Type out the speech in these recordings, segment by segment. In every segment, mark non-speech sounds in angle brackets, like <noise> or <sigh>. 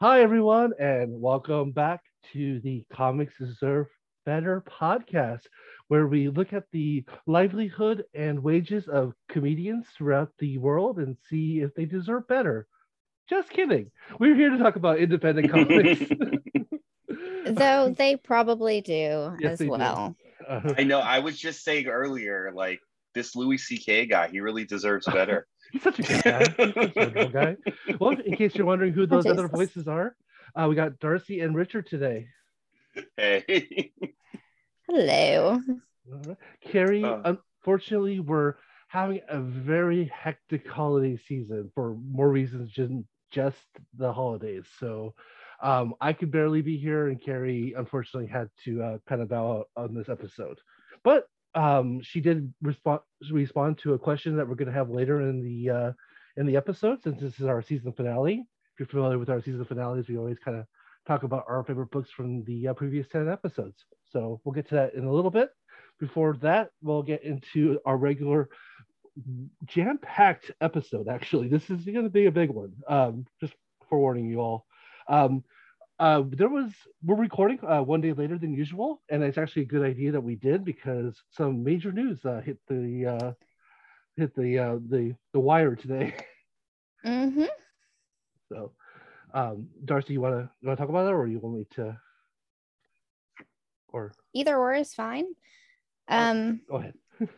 Hi, everyone, and welcome back to the Comics Deserve Better podcast, where we look at the livelihood and wages of comedians throughout the world and see if they deserve better. Just kidding. We're here to talk about independent <laughs> comics. <laughs> Though they probably do Yes, as they do. well. Uh, I know. I was just saying earlier, like this Louis C.K. guy, he really deserves better. <laughs> he's such a good guy. A wonderful guy. Well, in case you're wondering who those other voices are, uh, we got Darcy and Richard today. hey, <laughs> Hello. All right. Carrie, Uh. unfortunately, we're having a very hectic holiday season for more reasons than just the holidays. So um, I could barely be here, and Carrie unfortunately had to uh, kind of bow out on this episode. But um, she did respond respond to a question that we're going to have later in the uh, in the episode, since this is our season finale. If you're familiar with our season finales, we always kind of talk about our favorite books from the uh, previous 10 episodes. So we'll get to that in a little bit. Before that, we'll get into our regular jam-packed episode. Actually, this is going to be a big one. Um, just forewarning you all. Um, uh, there was we're recording uh, one day later than usual, and it's actually a good idea that we did because some major news uh, hit the uh, hit the uh, the the wire today. <laughs> hmm So, um, Darcy, you want to you want to talk about that, or you want me to? Or Either or is fine. Um, go ahead. <laughs>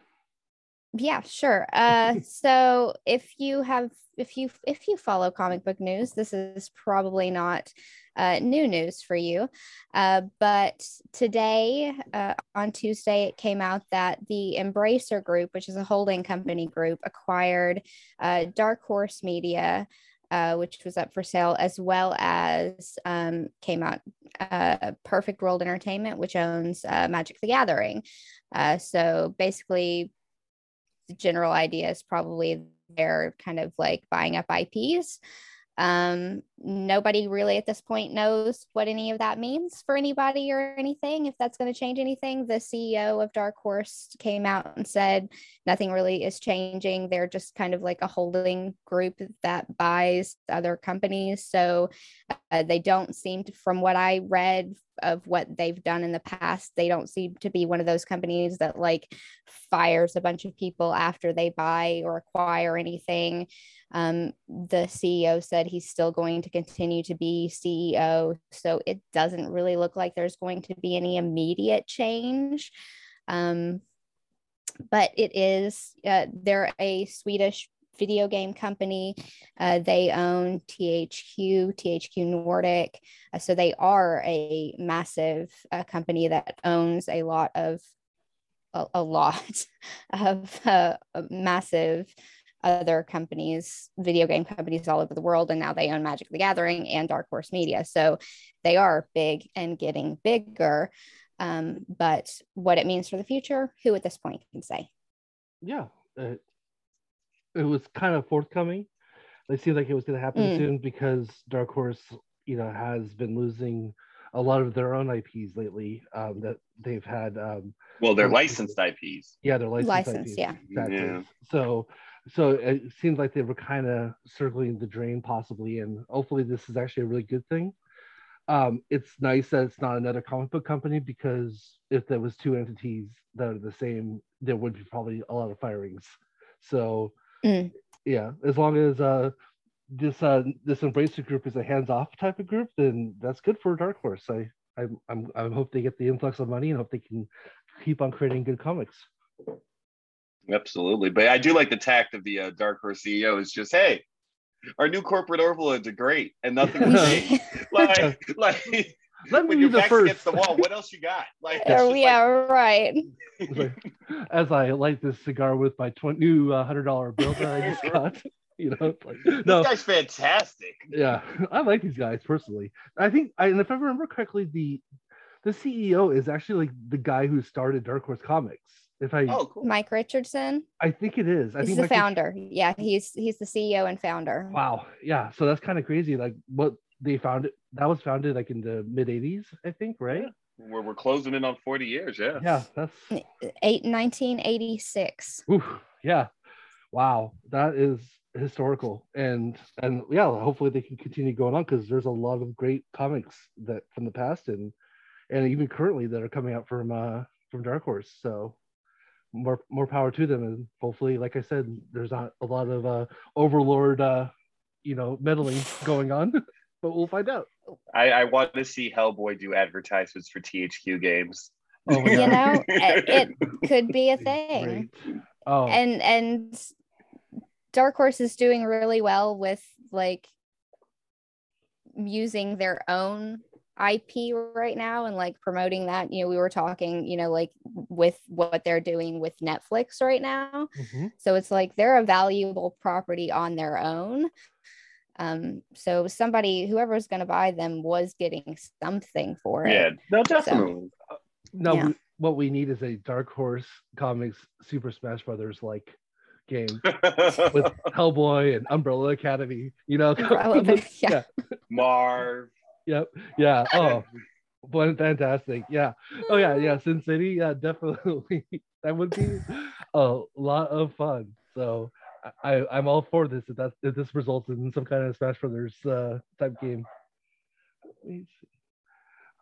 yeah, sure. Uh, <laughs> so if you have, if you if you follow comic book news, this is probably not uh, new news for you. Uh, but today, uh, on Tuesday, it came out that the Embracer Group, which is a holding company group, acquired uh, Dark Horse Media. Uh, which was up for sale, as well as um, came out uh, Perfect World Entertainment, which owns Magic the Gathering. So basically, the general idea is probably they're kind of like buying up IPs. Um, nobody really at this point knows what any of that means for anybody or anything, if that's going to change anything. The CEO of Dark Horse came out and said nothing really is changing. They're just kind of like a holding group that buys other companies. So uh, they don't seem to, from what I read of what they've done in the past, they don't seem to be one of those companies that like fires a bunch of people after they buy or acquire anything. Um, the CEO said he's still going to continue to be CEO. So it doesn't really look like there's going to be any immediate change. Um, but it is, uh, they're a Swedish video game company. Uh, they own THQ, THQ Nordic. Uh, so they are a massive uh, company that owns a lot of a, a lot <laughs> of uh, massive other companies, video game companies all over the world, and now they own Magic the Gathering and Dark Horse Media. So they are big and getting bigger. Um, but what it means for the future, who at this point can say? Yeah, it, it was kind of forthcoming. It seemed like it was going to happen Mm. soon because Dark Horse, you know, has been losing a lot of their own IPs lately. Um, that they've had. Um, well, they're licensed IPs. yeah, they're licensed License, IPs. yeah. exactly. Yeah. So, so it seems like they were kind of circling the drain, possibly, and hopefully, this is actually a really good thing. Um, it's nice that it's not another comic book company because if there was two entities that are the same, there would be probably a lot of firings. So, Mm. yeah, as long as uh, this uh, this Embracer group is a hands-off type of group, then that's good for Dark Horse. I I'm I'm I hope they get the influx of money and hope they can keep on creating good comics. Absolutely, but I do like the tact of the uh, Dark Horse CEO. Is just hey, our new corporate overlords are great, and nothing will <laughs> change. <laughs> like, like Let me when be your the first. against the wall, what else you got? <laughs> Like, it's Oh, yeah, like, right. As I light this cigar with my tw- new uh, hundred dollar bill that I just <laughs> got. <laughs> You know, it's like, this no, guy's fantastic. yeah, I like these guys personally. I think, I, and if I remember correctly, the the CEO is actually like the guy who started Dark Horse Comics. If I, Oh, cool. Mike Richardson. I think it is. I He's think the Mike Rich- founder. Yeah, he's he's the CEO and founder. Wow, yeah. So that's kind of crazy. Like what they found it that was founded like in the mid '80s, I think, right? We're, we're closing in on 40 years. Yeah. Yeah, that's Eight, 1986. oof, yeah. Wow, that is historical, and and yeah, hopefully they can continue going on because there's a lot of great comics that from the past and and even currently that are coming out from uh from Dark Horse. So more more power to them, and hopefully, like I said, there's not a lot of uh overlord uh you know meddling going on, <laughs> but we'll find out. I, I want to see Hellboy do advertisements for THQ games. Oh <laughs> you know, it, it <laughs> could be a thing. Great. Oh, and and dark horse is doing really well with like using their own ip right now and like promoting that you know we were talking you know like with what they're doing with netflix right now mhm. so it's like they're a valuable property on their own um so somebody whoever's going to buy them was getting something for it Yeah, no, definitely. no, yeah. we, what we need is a Dark Horse Comics Super Smash Brothers like game <laughs> with Hellboy and Umbrella Academy. You know, <laughs> Relevant, <laughs> yeah. Marv. Yep. Yeah. Oh, one fantastic. Yeah. Oh yeah. Yeah. Sin City. Yeah. Definitely. that would be a lot of fun. So I I'm all for this. If that if this results in some kind of Smash Brothers uh, type game. Let me see.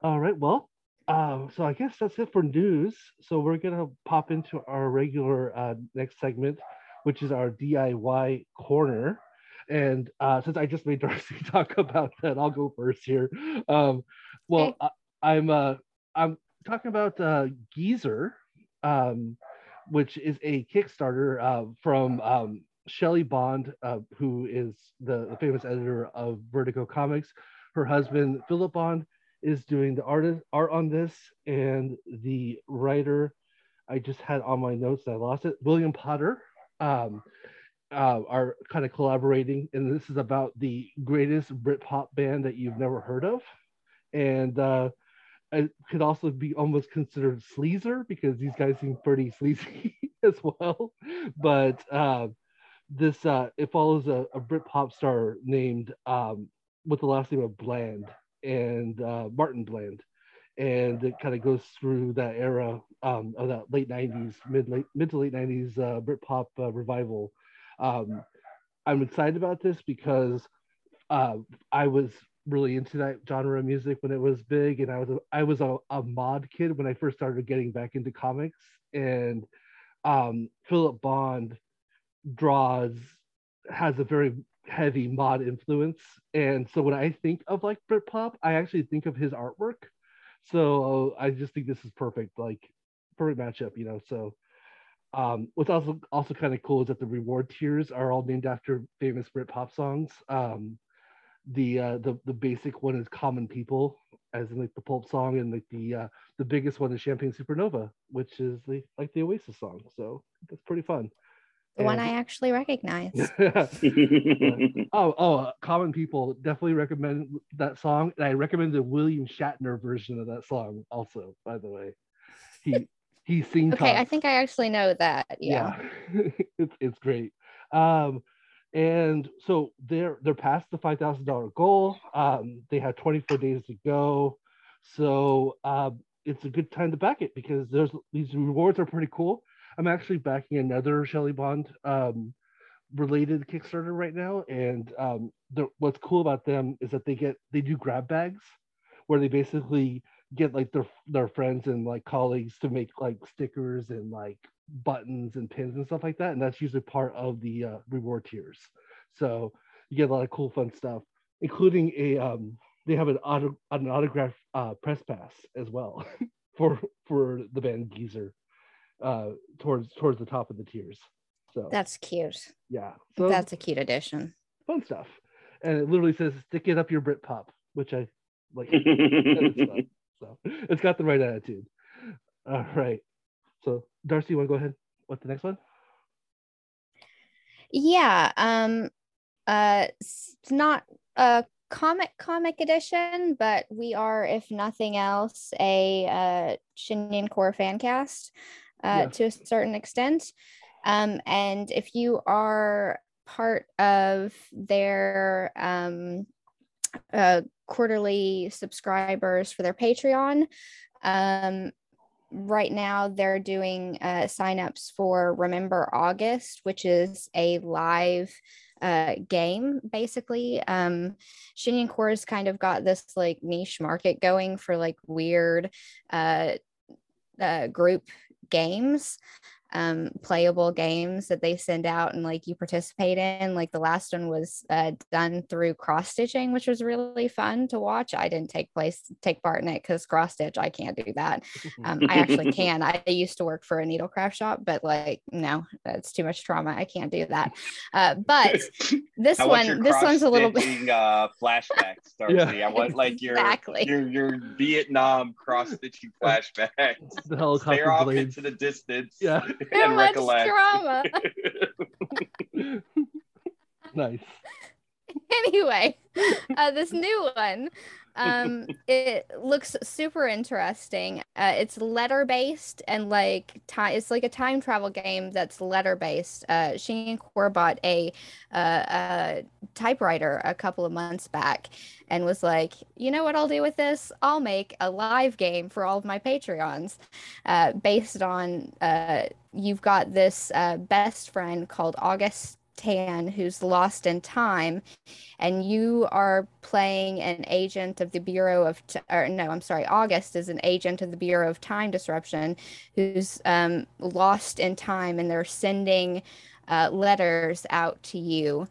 All right. Well. Um, so I guess that's it for news. So we're gonna pop into our regular uh, next segment, which is our DIY corner. And uh, since I just made Darcy <laughs> talk about that, I'll go first here. Um, well, Okay. I, I'm uh, I'm talking about uh, Geezer, um, which is a Kickstarter uh, from um, Shelly Bond, uh, who is the, the famous editor of Vertigo Comics. Her husband Philip Bond is doing the art art on this, and the writer I just had on my notes. I lost it. William Potter. Um, uh, are kind of collaborating, and this is about the greatest Britpop band that you've never heard of, and uh, it could also be almost considered sleazer because these guys seem pretty sleazy <laughs> as well. But uh, this uh, it follows a, a Britpop star named um, with the last name of Bland and uh, Martin Bland, and it kind of goes through that era um, of that late '90s, mid late mid to late '90s uh, Britpop uh, revival. Um, I'm excited about this because uh, I was really into that genre of music when it was big, and I was a, I was a, a mod kid when I first started getting back into comics, and um, Philip Bond draws has a very heavy mod influence, and so when I think of like Britpop, I actually think of his artwork. So I just think this is perfect, like perfect matchup, you know. So um, what's also also kind of cool is that the reward tiers are all named after famous Britpop songs. Um, the uh, the the basic one is Common People, as in like the Pulp song, and like the uh, the biggest one is Champagne Supernova, which is the like the Oasis song. So that's pretty fun. The one i actually recognize <laughs> <laughs> oh oh, uh, Common People definitely recommend that song, and I recommend the William Shatner version of that song also. By the way, he he sings. okay i think i actually know that yeah, <laughs> it's it's great. Um, and so they're they're past the five thousand dollar goal. Um, they have twenty four days to go, so um, it's a good time to back it because there's these rewards are pretty cool. I'm actually backing another Shelly Bond um, related Kickstarter right now, and um, the, what's cool about them is that they get they do grab bags where they basically get like their their friends and like colleagues to make like stickers and like buttons and pins and stuff like that and that's usually part of the uh, reward tiers. So you get a lot of cool fun stuff including a um they have an auto an autograph uh press pass as well <laughs> for for the band geezer uh towards towards the top of the tiers so that's cute yeah so that's a cute addition fun stuff and it literally says stick it up your brit pop which i like it's. <laughs> So it's got the right attitude. All right. So Darcy, you want to go ahead? What's the next one? Yeah. Um uh it's not a comic comic edition, but we are, if nothing else, a uh Shing Yin Khor fan cast uh Yes. to a certain extent. Um and if you are part of their um uh quarterly subscribers for their Patreon, um right now they're doing uh, signups for Remember August, which is a live uh, game basically. Um, Shing Yin Khor's kind of got this like niche market going for like weird uh, uh, group games um, playable games that they send out and like you participate in. Like the last one was uh, done through cross stitching, which was really fun to watch. I didn't take place take part in it because cross stitch I can't do that. Um, I actually <laughs> can. I used to work for a needlecraft shop, but like no, that's too much trauma. I can't do that. Uh, but <laughs> this one, this one's a little bit uh, flashbacks, Darcy. Yeah. I want like your exactly. your your Vietnam cross stitching flashbacks. The helicopter Stare off into the distance. Yeah. <laughs> so much drama. <laughs> nice. Anyway, uh, this new one um it looks super interesting uh it's letter based and like time it's like a time travel game that's letter based uh Shing Yin Khor bought a uh a typewriter a couple of months back and was like you know what i'll do with this i'll make a live game for all of my patreons uh based on uh you've got this uh best friend called august Tan, who's lost in time, and you are playing an agent of the Bureau of, T- or no, I'm sorry, August is an agent of the Bureau of Time Disruption who's um, lost in time, and they're sending uh, letters out to you.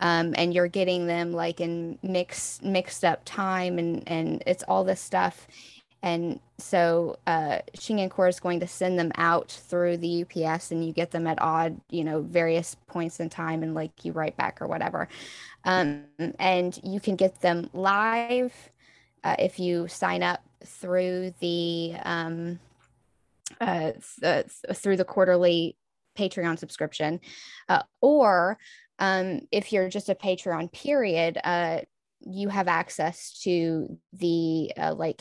Um, and you're getting them like in mixed mixed up time and and it's all this stuff and so uh, Shing Yin Khor is going to send them out through the UPS, and you get them at odd, you know, various points in time, and like you write back or whatever. Um, and you can get them live uh, if you sign up through the um, uh, th- through the quarterly Patreon subscription, uh, or um, if you're just a Patreon period, uh, you have access to the uh, like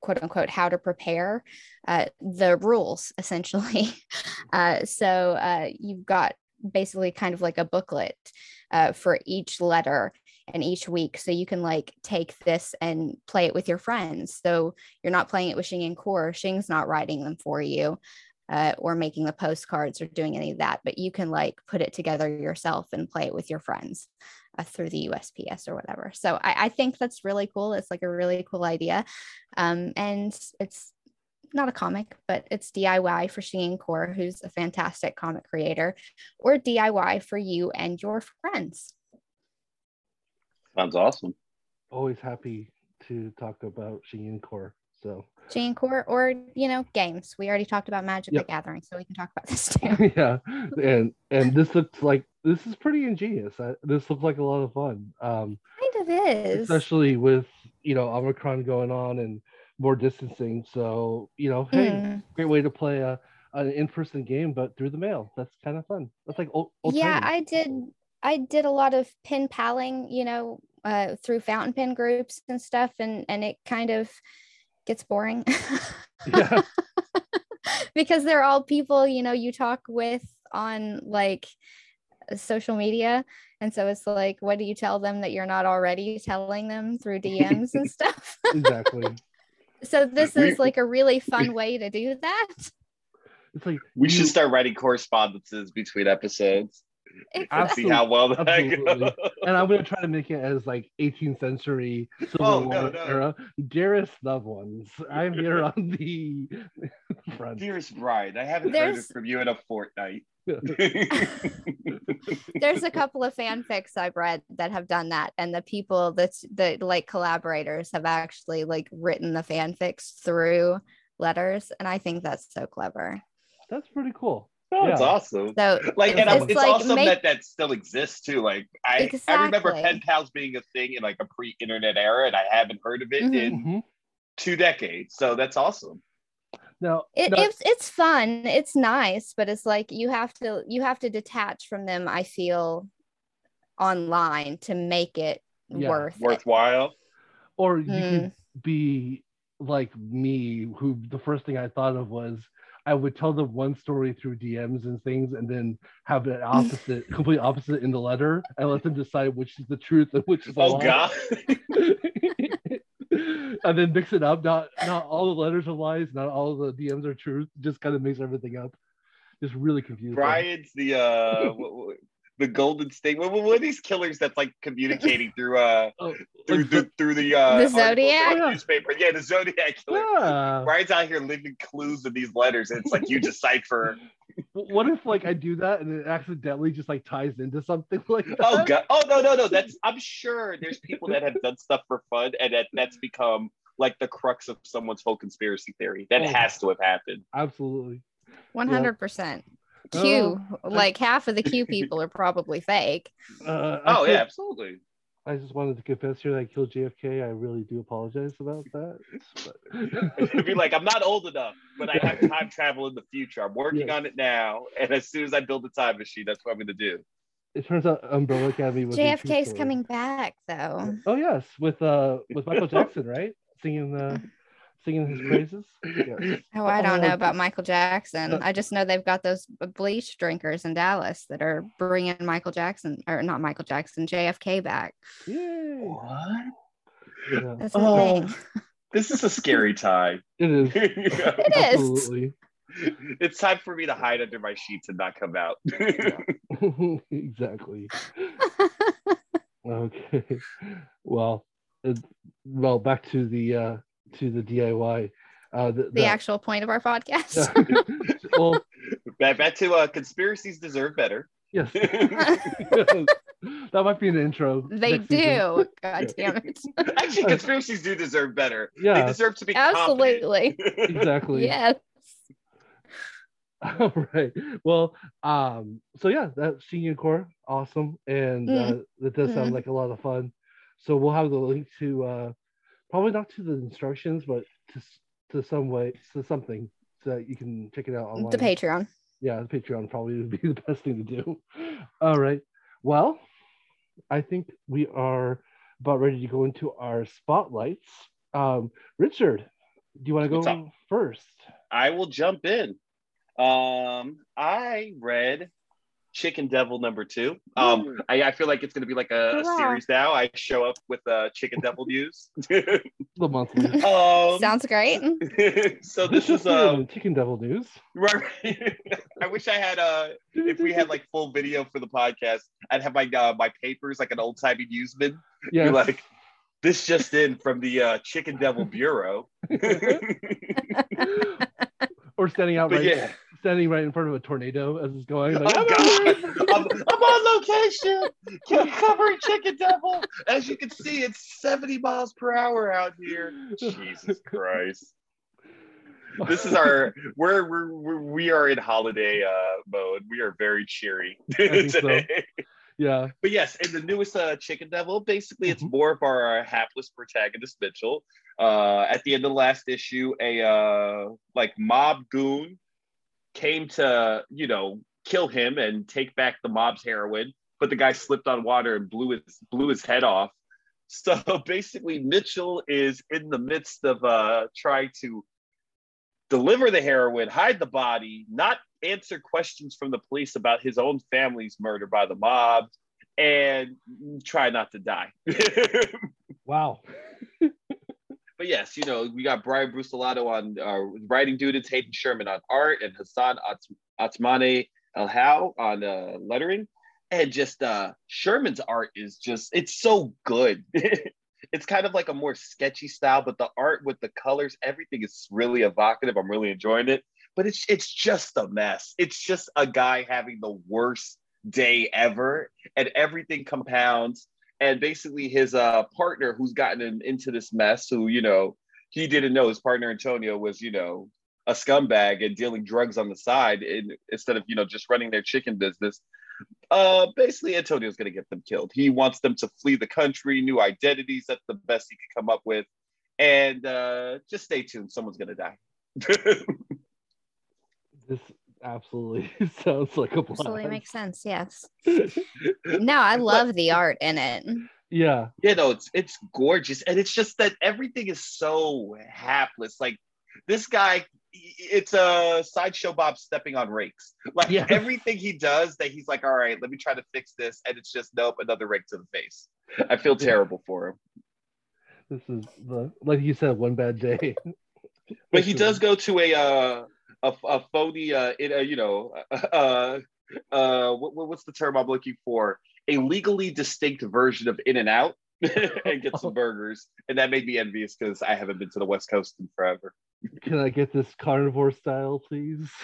quote unquote how to prepare uh, the rules <laughs> essentially. Uh, so uh, you've got basically kind of like a booklet uh, for each letter and each week. So you can like take this and play it with your friends. So you're not playing it with Shing Yin Khor. Shing's not writing them for you uh, or making the postcards or doing any of that but you can like put it together yourself and play it with your friends uh, through the USPS or whatever. So I, I, think that's really cool. It's like a really cool idea. Um, and it's not a comic, but it's DIY for Shing Yin Khor, who's a fantastic comic creator, or DIY for you and your friends. Sounds awesome. Always happy to talk about Shing Yin Khor. So Shinyan Core or you know games. We already talked about Magic yep. the Gathering, so we can talk about this <laughs> too. yeah, and and this looks like this is pretty ingenious. I, this looks like a lot of fun. Um, kind of is, especially with you know Omicron going on and more distancing. So you know, hey, mm. great way to play a an in-person game, but through the mail. That's kind of fun. That's like old. old yeah, I did. I did a lot of pen paling, you know, uh, through fountain pen groups and stuff, and and it kind of gets boring. yeah. <laughs> because they're all people, you know, you talk with on like social media. And so it's like, what do you tell them that you're not already telling them through <laughs> DMs and stuff? exactly. <laughs> so this is like a really fun way to do that. It's like we you, should start writing correspondences between episodes. Exactly. See how well that <laughs> Absolutely. goes. And I'm gonna try to make it as like 18th century Civil oh, War no, no. era. Dearest loved ones, I'm here on the <laughs> front. Dearest bride, I haven't There's... heard it from you in a fortnight. <laughs> There's a couple of fanfics I've read that have done that, and the people that's the like collaborators have actually like written the fanfics through letters, and I think that's so clever. That's pretty cool. Oh, yeah. it's awesome. So like, and it's, it's like awesome make... that that still exists too. Like, I exactly. I remember pen pals being a thing in like a pre-internet era, and I haven't heard of it mm-hmm. in mm-hmm. two decades. So that's awesome. No, it, no. it's it's fun. It's nice, but it's like you have to you have to detach from them. I feel online to make it yeah. worth worthwhile. It. Or you mm. could be like me, who the first thing I thought of was I would tell them one story through DMs and things, and then have it <laughs> opposite, complete opposite in the letter, and let them decide which is the truth and which is the oh, lie. God. <laughs> and then mix it up. Not not all the letters are lies, not all the DMs are true. Just kind of mix everything up. Just really confused. Brian's the uh <laughs> the Golden State. What, what are these killers that's like communicating through uh <laughs> oh, through like the, through the uh the Zodiac newspaper? Yeah, the Zodiac killer. Yeah. Brian's out here leaving clues in these letters, and it's like you <laughs> decipher. What if like I do that and it accidentally just like ties into something <laughs> like that? Oh god! Oh no no no! That's I'm sure there's people that have done stuff for fun and that that's become like the crux of someone's whole conspiracy theory. That oh, has to have happened. Absolutely. One hundred percent. Q, uh, like I, half of the Q people are probably fake. Uh, oh yeah, absolutely. I just wanted to confess here that I killed JFK. I really do apologize about that. But... <laughs> be like, I'm not old enough, but I have <laughs> time travel in the future. I'm working yes. on it now, and as soon as I build a time machine, that's what I'm going to do. It turns out Umbrella Academy was JFK's coming back though. Oh yes, with uh with Michael Jackson, right? Singing the singing his praises? Yes. Oh, I don't know about Michael Jackson. I just know they've got those bleach drinkers in Dallas that are bringing Michael Jackson or not Michael Jackson, JFK back. Yay. What? Yeah. That's oh, this is a scary time. <laughs> It is. <laughs> it Absolutely. It's time for me to hide under my sheets and not come out. <laughs> exactly. okay. Well, well, back to the uh, to the DIY. Uh, the, the, the actual point of our podcast. <laughs> well, back, back to uh, conspiracies deserve better. Yes. <laughs> that might be an intro. They do. Season. God damn it. <laughs> Actually, conspiracies do deserve better. Yeah. They deserve to be absolutely. exactly. Yes. All right. Well, um, so yeah, that Shing Yin Khor, awesome. And mm. uh, that does sound mm. like a lot of fun. So we'll have the link to uh probably not to the instructions, but to to some way to something so that you can check it out online. The Patreon. Yeah, the Patreon probably would be <laughs> the best thing to do. All right. Well, I think we are about ready to go into our spotlights. Um, Richard, do you want to go first? I will jump in. Um, I read Chicken Devil number two. Um, mm. I, I, feel like it's going to be like a, a, series now. I show up with uh, Chicken Devil <laughs> news. the monthly. <laughs> Um, Sounds great. <laughs> so this, this is uh, Chicken Devil news. Right. I wish I had uh if we had like full video for the podcast, I'd have my uh, my papers like an old timey newsman. Yeah. Like this just in from the uh, Chicken Devil Bureau. or standing out but right. Yeah standing right in front of a tornado as it's going. Like, oh, God. <laughs> I'm, I'm, on location. Covering Chicken Devil. As you can see, it's 70 miles per hour out here. Jesus Christ. This is our we're, we're, we're we are in holiday uh mode. We are very cheery <laughs> today. So. Yeah. But yes, in the newest uh, Chicken Devil, basically it's mm-hmm. more of our uh, hapless protagonist Mitchell. Uh, at the end of the last issue, a uh, like mob goon came to, you know, kill him and take back the mob's heroin, but the guy slipped on water and blew his blew his head off. <laughs> So basically, Mitchell is in the midst of uh, trying to deliver the heroin, hide the body, not answer questions from the police about his own family's murder by the mob, and try not to die. <laughs> wow but yes, you know, we got Brian Buccellato on uh, writing duties, Hayden Sherman on art, and Hassan Atmane El How on uh, lettering. And just uh, Sherman's art is just, it's so good. <laughs> it's kind of like a more sketchy style, but the art with the colors, everything is really evocative. I'm really enjoying it. But it's it's just a mess. It's just a guy having the worst day ever, and everything compounds and basically his uh, partner who's gotten in, into this mess who you know he didn't know his partner antonio was you know a scumbag and dealing drugs on the side instead of you know just running their chicken business. Uh basically antonio's going to get them killed. He wants them to flee the country new identities that's the best he could come up with. And uh just stay tuned someone's going to die. <laughs> This absolutely <laughs> sounds like a plan. Absolutely makes sense. Yes. <laughs> no, I love but, the art in it. Yeah. You know, it's it's gorgeous, and it's just that everything is so hapless. Like this guy, it's a sideshow Bob stepping on rakes. Like yeah. everything he does, that he's like, all right, let me try to fix this, and it's just nope, another rake to the face. I feel terrible yeah. for him. this is the like you said, one bad day. but he does go to a uh, a, a phony, uh, in a, you know, <laughs> uh, uh, what, what's the term I'm looking for? A legally distinct version of In and Out. <laughs> and get some burgers. And that made me envious because I haven't been to the West Coast in forever. Can I get this carnivore style, please? <laughs>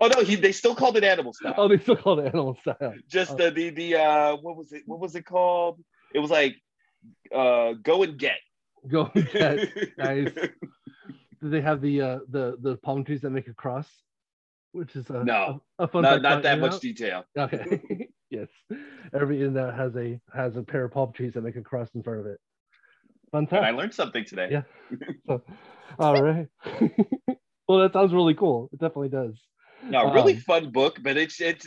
Oh no, he they still called it animal style. Oh, they still called it animal style. Just oh. the the the uh what was it what was it called? It was like uh go and get. Go and get. nice. Do they have the uh the the palm trees that make a cross? Which is a no a, a fun not, not that much detail. Okay. <laughs> yes. Every in that has a has a pair of palm trees that make a cross in front of it. Fun time. And I learned something today. Yeah. <laughs> so, all right. <laughs> well, that sounds really cool. It definitely does. No, really um, fun book, but it's it's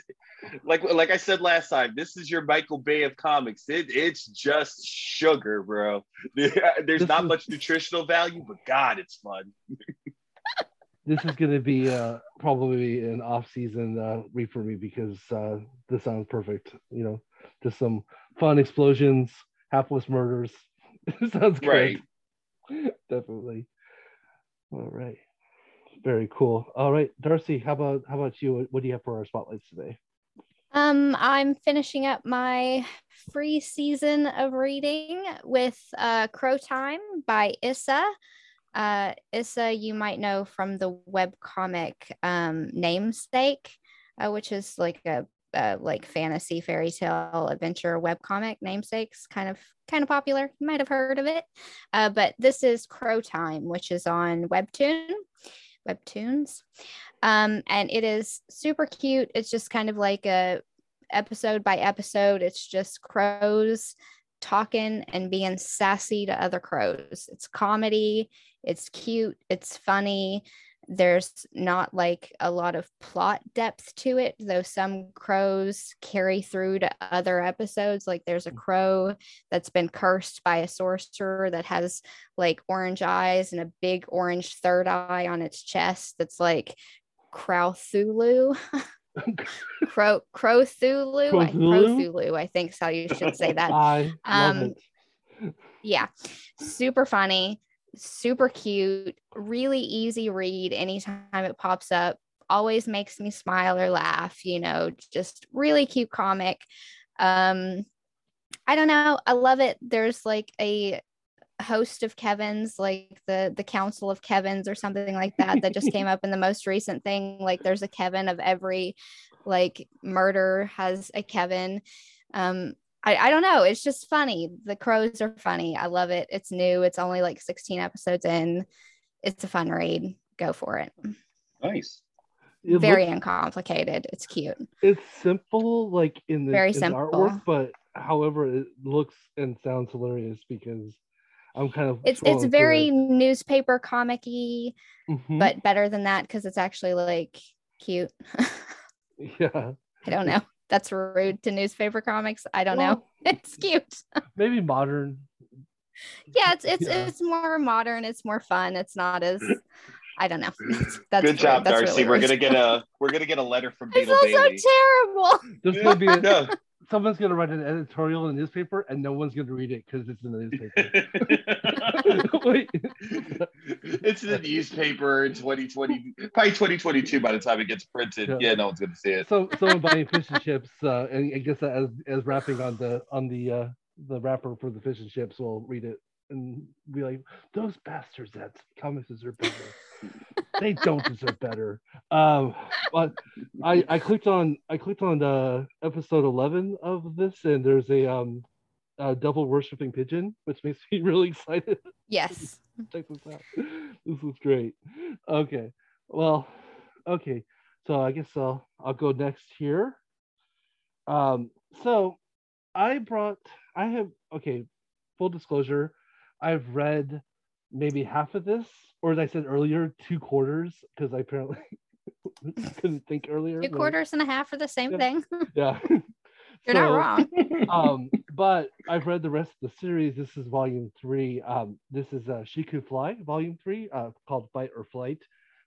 like like I said last time. This is your Michael Bay of comics. It it's just sugar, bro. <laughs> There's not much nutritional value, but God, it's fun. <laughs> this is going to be uh, probably an off-season uh, read for me because uh, this sounds perfect. You know, just some fun explosions, hapless murders. <laughs> sounds great. Right. Definitely. All right. Very cool. All right, Darcy, how about how about you? What do you have for our spotlights today? Um, I'm finishing up my free season of reading with uh, Crow Time by Issa. Uh, Issa, you might know from the web comic um, Namesake, uh, which is like a uh, like fantasy fairy tale adventure web comic. Namesakes kind of kind of popular. You might have heard of it. Uh, but this is crow time which is on webtoon webtoons. Um, and it is super cute. It's just kind of like a episode by episode. It's just crows talking and being sassy to other crows. It's comedy. It's cute. It's funny there's not like a lot of plot depth to it though some crows carry through to other episodes like there's a mm. crow that's been cursed by a sorcerer that has like orange eyes and a big orange third eye on its chest that's like Crowthulu. <laughs> Crow Crowthulu. Crowthulu, I think is how you should say that. <laughs> Um, yeah, super funny super cute, really easy read anytime it pops up. Always makes me smile or laugh, you know, just really cute comic. Um, I don't know. I love it. There's like a host of Kevins, like the the Council of Kevins or something like that, that just came <laughs> up in the most recent thing. Like there's a Kevin of every like murder has a Kevin. Um, I, I don't know. It's just funny. The crows are funny. I love it. It's new. It's only like 16 episodes in. It's a fun read. Go for it. Nice. It Very looks, uncomplicated. It's cute. It's simple, like in the, Very in simple. artwork, but however, it looks and sounds hilarious because I'm kind of it's it's very it. newspaper comicky, mm-hmm. but better than that because it's actually like cute. <laughs> <laughs> yeah. I don't know that's rude to newspaper comics. I don't well, know. <laughs> It's cute. maybe modern. Yeah, it's it's yeah. it's more modern. It's more fun. It's not as I don't know. That's, <laughs> that's good job, that's Darcy. Really we're gonna get a we're gonna get a letter from <laughs> Beetle I feel so terrible. There's gonna be a, no someone's going to write an editorial in the newspaper and no one's going to read it because it's in the newspaper. <laughs> <laughs> It's in the newspaper in 2020, probably 2022 by the time it gets printed. Yeah, yeah no one's going to see it. So someone buying fish and chips, uh, and I guess as as wrapping on the on the uh, the wrapper for the fish and chips will read it and be like, those bastards that comics are better they don't deserve better. Um, but I I clicked on I clicked on the episode eleven of this, and there's a um a devil worshipping pigeon, which makes me <laughs> really excited. Yes. <laughs> Check this out. This is great. Okay. Well, okay. So I guess I'll I'll go next here. Um, so I brought I have okay, full disclosure, I've read maybe half of this or as I said earlier, two quarters because I apparently <laughs> couldn't think earlier. Two quarters and a half are the same yeah. thing. <laughs> yeah. <laughs> You're so, not wrong. um, but I've read the rest of the series. This is volume three. Um, this is uh, She Could Fly, volume three, uh, called Fight or Flight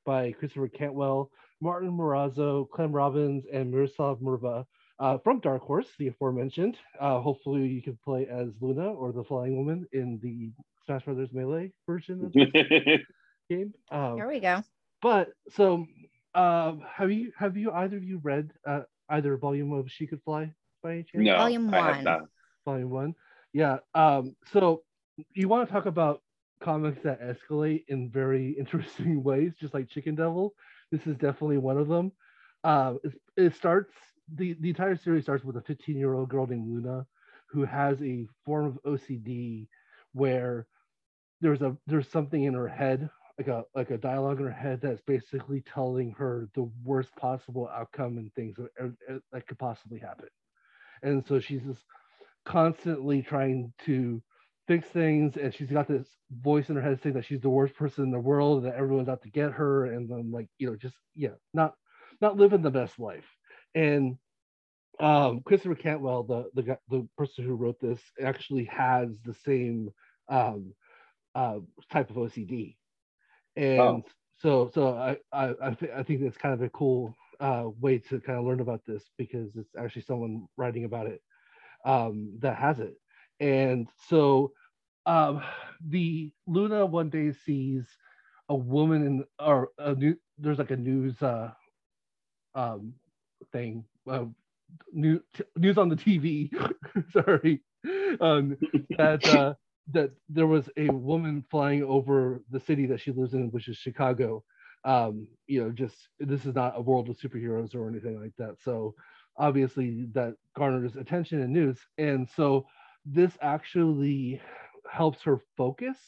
by Christopher Cantwell, Martin Morazzo, Clem Robins, and Miroslav Mrva. uh, from Dark Horse, the aforementioned. Uh, hopefully, you can play as Luna or the Flying Woman in the Smash Brothers Melee version of the <laughs> game. Um, there we go. But so, uh, have you have you either of you read uh, either volume of She Could Fly by any chance? No, volume one. Volume one. Yeah. Um, so you want to talk about comics that escalate in very <laughs> interesting ways, just like Chicken Devil. This is definitely one of them. Uh, it, it starts the the entire series starts with a 15 year old girl named Luna who has a form of OCD where there's a there's something in her head like a like a dialogue in her head that's basically telling her the worst possible outcome and things that, that could possibly happen. And so she's just constantly trying to fix things and she's got this voice in her head saying that she's the worst person in the world that everyone's out to get her and then like you know just yeah not not living the best life. And um, Christopher Cantwell, the the the person who wrote this, actually has the same um, uh, type of OCD, and oh. so so I I I, th- I, think that's kind of a cool uh, way to kind of learn about this because it's actually someone writing about it um, that has it, and so um, the Luna one day sees a woman in or a new there's like a news uh, um, thing uh, new, t- news on the TV. <laughs> sorry, um, that uh, that there was a woman flying over the city that she lives in, which is Chicago. Um, you know, just this is not a world of superheroes or anything like that. So obviously that garners attention and news, and so this actually helps her focus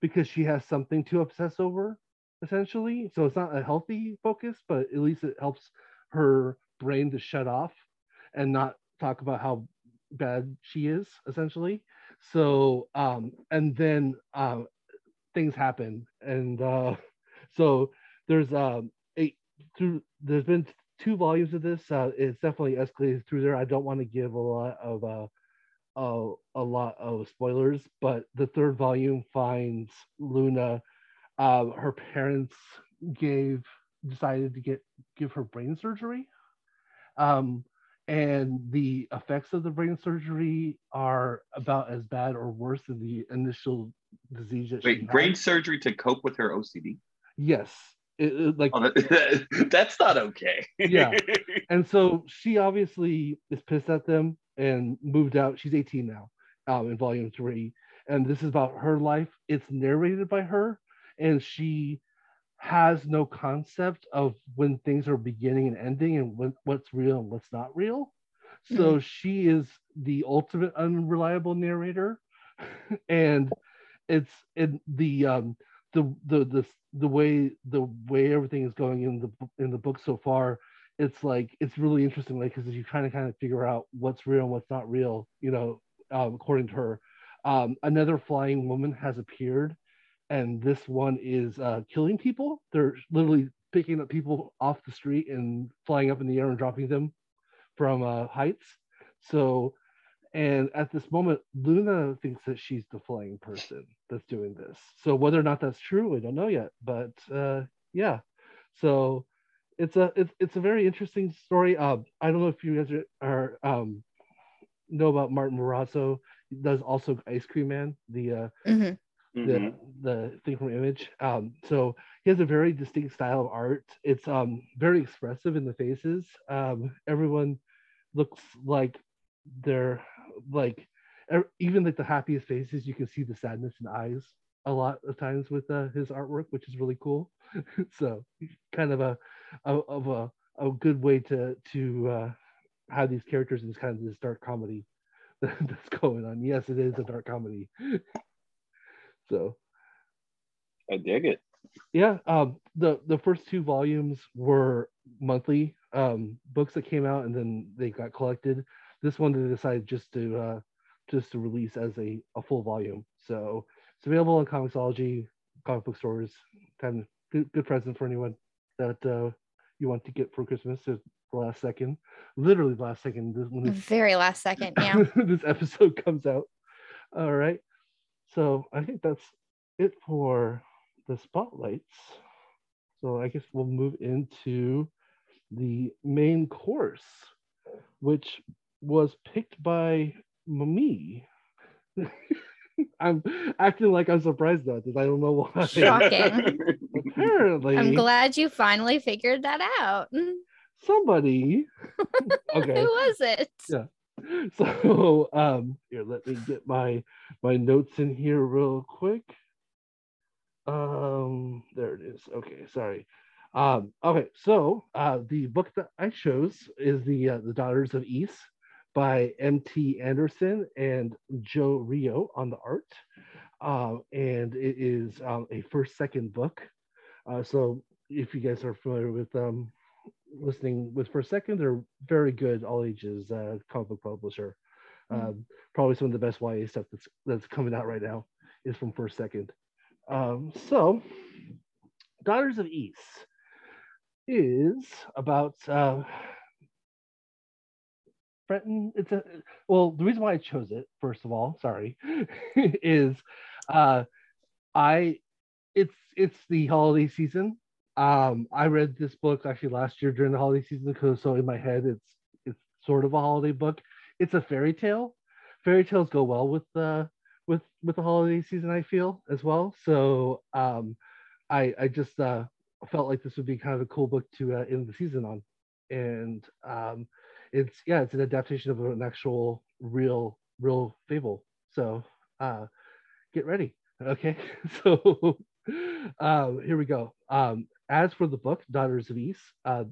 because she has something to obsess over essentially so it's not a healthy focus but at least it helps her brain to shut off and not talk about how bad she is essentially so um and then um things happen. And uh <laughs> so there's um eight through there's been two volumes of this uh it's definitely escalated through there. I don't want to give a lot of uh a, a lot of spoilers but the third volume finds luna uh, her parents gave decided to get give her brain surgery. Um, and the effects of the brain surgery are about as bad or worse than the initial disease that Wait, brain surgery to cope with her OCD? Yes. It, it, like oh, <laughs> that's not okay. yeah. <laughs> And so she obviously is pissed at them and moved out. She's 18 now, um, in volume three. And this is about her life. It's narrated by her, and she has no concept of when things are beginning and ending and when, what's real and what's not real. So mm-hmm. she is the ultimate unreliable narrator, <laughs> and it's in the um the the the the way the way everything is going in the in the book so far. It's like it's really interesting, like because you're trying to kind of figure out what's real and what's not real, you know, um, according to her. Um, another flying woman has appeared and this one is uh, killing people. They're literally picking up people off the street and flying up in the air and dropping them from uh, heights. So, and at this moment, Luna thinks that she's the flying person that's doing this. So whether or not that's true, I don't know yet. But uh, yeah, so it's a it's, it's a very interesting story. Uh, I don't know if you guys are, are um, know about Martin Morazzo. He does also Ice Cream Man, the uh, mm-hmm mm-hmm. the the thing from Image. Um, so he has a very distinct style of art. It's um, very expressive in the faces. Um, everyone looks like they're like even like the happiest faces. You can see the sadness in eyes a lot of times with uh, his artwork, which is really cool. <laughs> so kind of a, a of a a good way to to uh, have these characters in this kind of this dark comedy <laughs> that's going on. Yes, it is a dark comedy. <laughs> So I dig it. Yeah, um, the the first two volumes were monthly um, books that came out, and then they got collected. This one they decided just to uh, just to release as a, a full volume. So it's available on Comixology, comic book stores. Kind of good, good present for anyone that uh, you want to get for Christmas. the last second, literally the last second. This, when this, Very last second, yeah. <laughs> this episode comes out. All right. So I think that's it for the spotlights. So I guess we'll move into the main course. which was picked by me. <laughs> I'm acting like I'm surprised about this. I don't know why. Shocking. Apparently. I'm glad you finally figured that out. Somebody. <laughs> okay. Who was it? Yeah. <laughs> So um here, let me get my my notes in here real quick. Um, there it is. Okay, sorry. Um, okay, so uh, the book that I chose is the uh, the Daughters of Ys by M.T. Anderson and Jo Rioux on the art, uh, and it is um, a first second book. Uh, so if you guys are familiar with um, listening with First Second, they're very good all ages uh, comic book publisher. Mm-hmm. Um, probably some of the best YA stuff that's that's coming out right now is from First Second. Um, so, Daughters of Ys is about uh. It's a well. The reason why I chose it, first of all, sorry, <laughs> is uh, I. It's it's the holiday season. Um, I read this book actually last year during the holiday season because so in my head it's it's sort of a holiday book. It's a fairy tale. Fairy tales go well with the with with the holiday season. I feel as well. So um, I I just uh, felt like this would be kind of a cool book to uh, end the season on, and um, it's yeah, it's an adaptation of an actual real real fable. So uh, get ready, okay? <laughs> so um, here we go. Um, as for the book, Daughters of Ys, uh,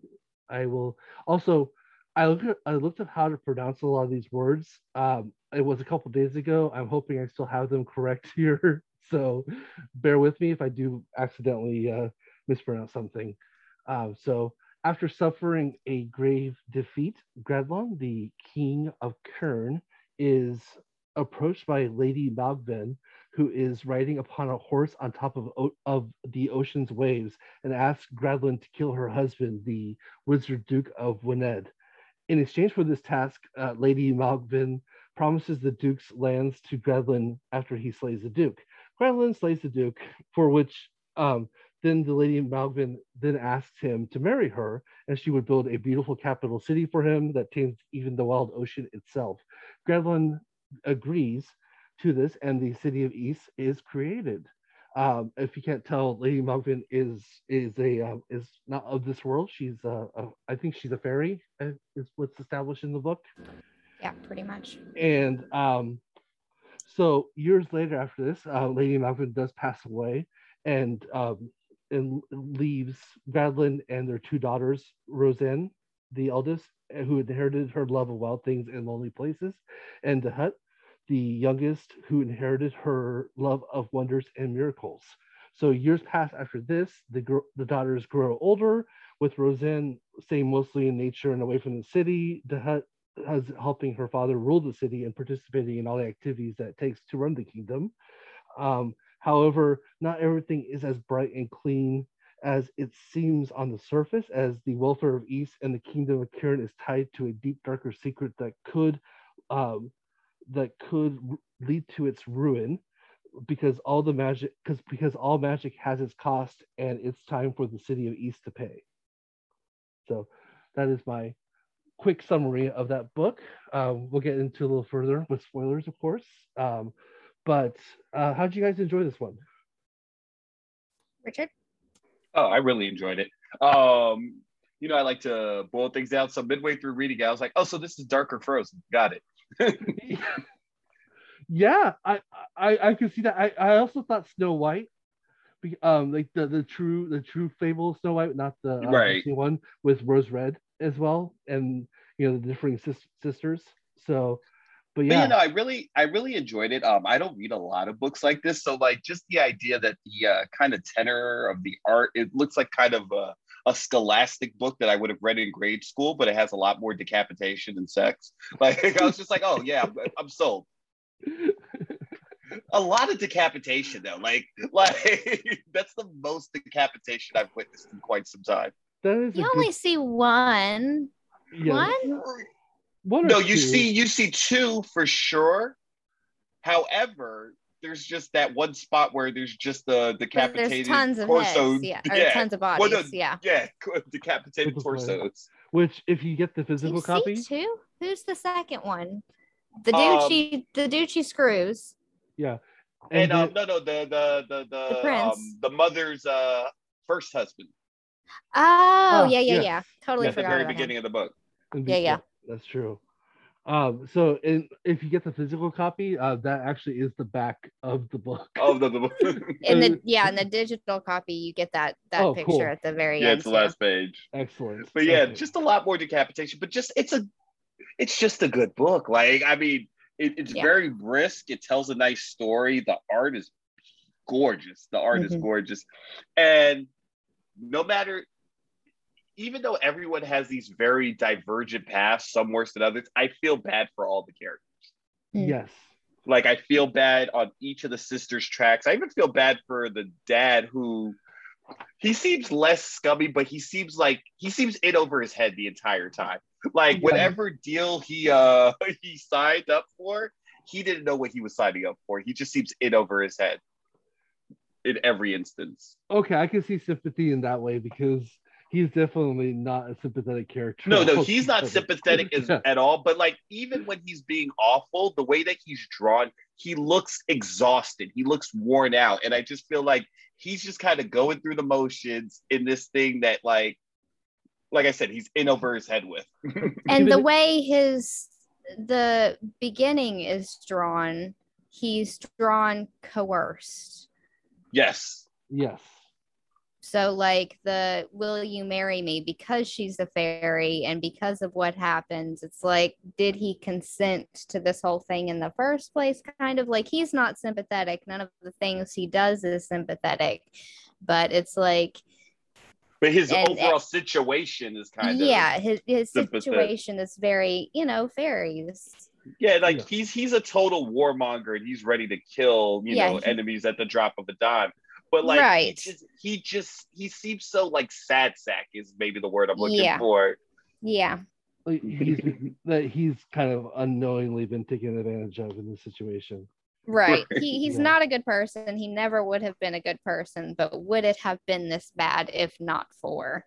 I will also I looked at, I looked at how to pronounce a lot of these words. Um, it was a couple days ago. I'm hoping I still have them <laughs> correct here. So bear with me if I do accidentally uh, mispronounce something. Um, so after suffering a grave defeat, Gradlon, the king of Kern, is approached by Lady Malgven, who is riding upon a horse on top of, of the ocean's waves, and asks Gradlon to kill her husband, the Wizard Duke of Wened. In exchange for this task, uh, Lady Malgven promises the Duke's lands to Gradlon after he slays the Duke. Gradlon slays the Duke, for which um, then the Lady Malgven then asks him to marry her, and she would build a beautiful capital city for him that tames even the wild ocean itself. Gradlon agrees to this, and the city of Ys is created. Um, if you can't tell, Lady Malgven is is a uh, is not of this world. She's uh, a, I think she's a fairy, uh, is what's established in the book. Yeah, pretty much. And um, so years later, after this, uh, Lady Malgven does pass away, and um, and leaves Gradlon and their two daughters, Rozenn, the eldest, who inherited her love of wild things and lonely places, and Dahut, the youngest, who inherited her love of wonders and miracles. So years pass after this. The, the daughters grow older, with Rozenn staying mostly in nature and away from the city. Dahut has helping her father rule the city and participating in all the activities that it takes to run the kingdom. Um, however, not everything is as bright and clean as it seems on the surface, as the welfare of Ys and the kingdom of Kern is tied to a deep, darker secret that could um, that could lead to its ruin because all the magic because because all magic has its cost and it's time for the city of Ys to pay. So that is my quick summary of that book. Um, we'll get into a little further with spoilers of course. Um, but uh, how did you guys enjoy this one? Richard? Oh i really enjoyed it. Um, you know i like to boil things down. So midway through reading i was like oh so this is darker frozen. Got it yeah, I, I I can see that. I, I also thought Snow White, um, like the, the true the true fable Snow White, not the uh, right one with Rose Red as well, and you know the differing sis- sisters. So, but yeah, but, you know, I really I really enjoyed it. Um, I don't read a lot of books like this, so like just the idea that the uh, kind of tenor of the art, it looks like kind of a a scholastic book that I would have read in grade school, but it has a lot more decapitation and sex. <laughs> Like I was just like, oh yeah, I'm, I'm sold. a lot of decapitation though. Like <laughs> like that's the most decapitation I've witnessed in quite some time. That is you only good... see one. Yeah. One? One no, you two. see you see two for sure. However, there's just that one spot where there's just the decapitated there's tons of torso. Heads, yeah, or yeah. tons of bodies. Well, no, yeah, yeah, decapitated torsos. Which, if you get the physical you copy, two. Who's the second one? The dude um, the dude she screws. Yeah, and, and um, no, no, the the the the, the prince, um, the mother's uh first husband. Oh, oh yeah, yeah, yeah, yeah. Totally At the very beginning him. of the book. Yeah, yeah. That's true. Um, so in, if you get the physical copy, uh, that actually is the back of the book. Of the, the book. <laughs> <laughs> in the yeah, in the <laughs> digital copy, you get that that oh, picture cool. at the very yeah, end. it's the last page. Excellent. But yeah, just a lot more decapitation. But just it's a it's just a good book. Like I mean, it, it's yeah. very brisk. It tells a nice story. The art is gorgeous. The art mm-hmm. is gorgeous, and no matter even though everyone has these very divergent paths, some worse than others, I feel bad for all the characters. Hmm. Yes. Like I feel bad on each of the sisters' tracks. I even feel bad for the dad who he seems less scummy, but he seems like he seems in over his head the entire time. Like yeah. whatever deal he uh <laughs> he signed up for, he didn't know what he was signing up for. He just seems in over his head in every instance. Okay, I can see sympathy in that way because he's definitely not a sympathetic character. No, no, he's not sympathetic as, at all. But like, even when he's being awful, the way that he's drawn, he looks exhausted. He looks worn out, and I just feel like he's just kind of going through the motions in this thing that, like, like I said, he's in over his head with. <laughs> and the way his the beginning is drawn, he's drawn coerced. Yes. Yes. So, like the will you marry me because she's a fairy and because of what happens, it's like, did he consent to this whole thing in the first place? Kind of like he's not sympathetic. None of the things he does is sympathetic, but it's like, but his and, uh, overall and, situation is kind of yeah, his, his situation is very, you know, fairies. Yeah, like yeah. he's he's a total warmonger and he's ready to kill, you yeah, know, he, enemies at the drop of a dime but like right. he just he just he seems so like sad sack is maybe the word I'm looking yeah. for. Yeah. He's that he's kind of unknowingly been taken advantage of in this situation. <laughs> Right. He he's yeah. not a good person. He never would have been a good person, but would it have been this bad if not for?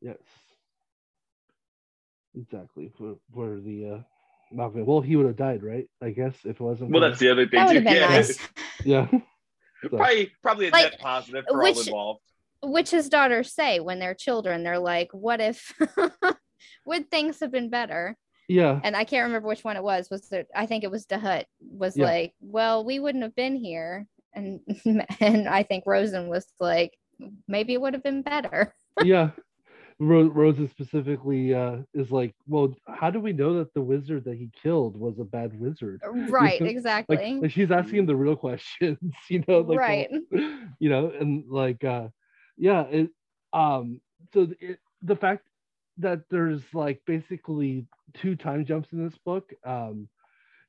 Yes. Exactly. For for the uh Malcolm. Well, he would have died, right? I guess if it wasn't. Well, that's the other thing. That would have been yeah. nice. <laughs> yeah. So. Probably, probably a like, net positive for which, all involved. Which his daughters say when they're children, they're like, "What if? <laughs> would things have been better?" Yeah. And I can't remember which one it was. Was there? I think it was Dahut. Was yeah. like, "Well, we wouldn't have been here," and <laughs> and I think Rozenn was like, "Maybe it would have been better." yeah. <laughs> Rozenn specifically uh, is like, well, how do we know that the wizard that he killed was a bad wizard? <laughs> Right, exactly. Like, like, she's asking him the real questions, <laughs> you know, like, right. Well, you know, and like, uh, yeah, it, um, so it, the fact that there's like basically two time jumps in this book, um,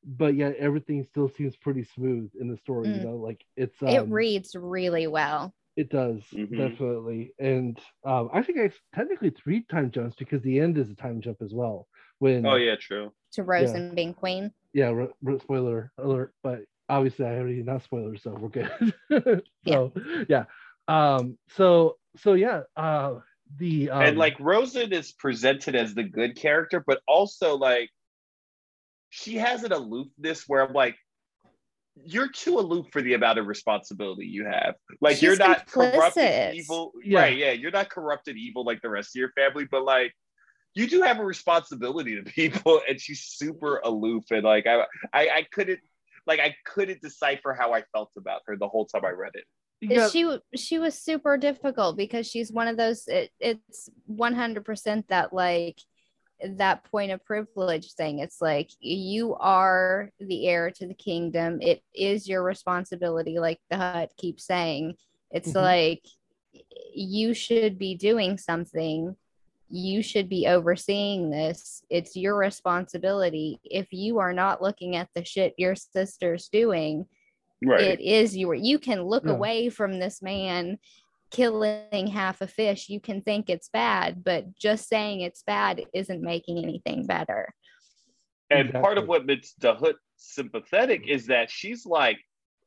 but yet everything still seems pretty smooth in the story, mm. you know, like it's um, it reads really well. It does mm-hmm. definitely, and um, I think I technically three time jumps because the end is a time jump as well. When oh yeah, true. To Rozenn yeah. being queen. Yeah, spoiler alert, but obviously I already not spoilers, so we're good. <laughs> so yeah. yeah, um, so so yeah, uh, the um, and like Rozenn is presented as the good character, but also like she has an aloofness where I'm like, you're too aloof for the amount of responsibility you have. Like She's you're not complicit. corrupted evil, yeah. right? Yeah, you're not corrupted evil like the rest of your family, but like you do have a responsibility to <laughs> people, and she's super aloof. And like I, I, I couldn't, like I couldn't decipher how I felt about her the whole time I read it. Yeah. She she was super difficult because she's one of those. It, it's one hundred percent that like that point of privilege thing. It's like you are the heir to the kingdom. It is your responsibility, like Dahut keeps saying. It's mm-hmm. like you should be doing something. You should be overseeing this. It's your responsibility. If you are not looking at the shit your sister's doing, right. it is your you can look yeah. away from this man killing half a fish, you can think it's bad, but just saying it's bad isn't making anything better. And exactly. part of what makes Dahut sympathetic is that she's like,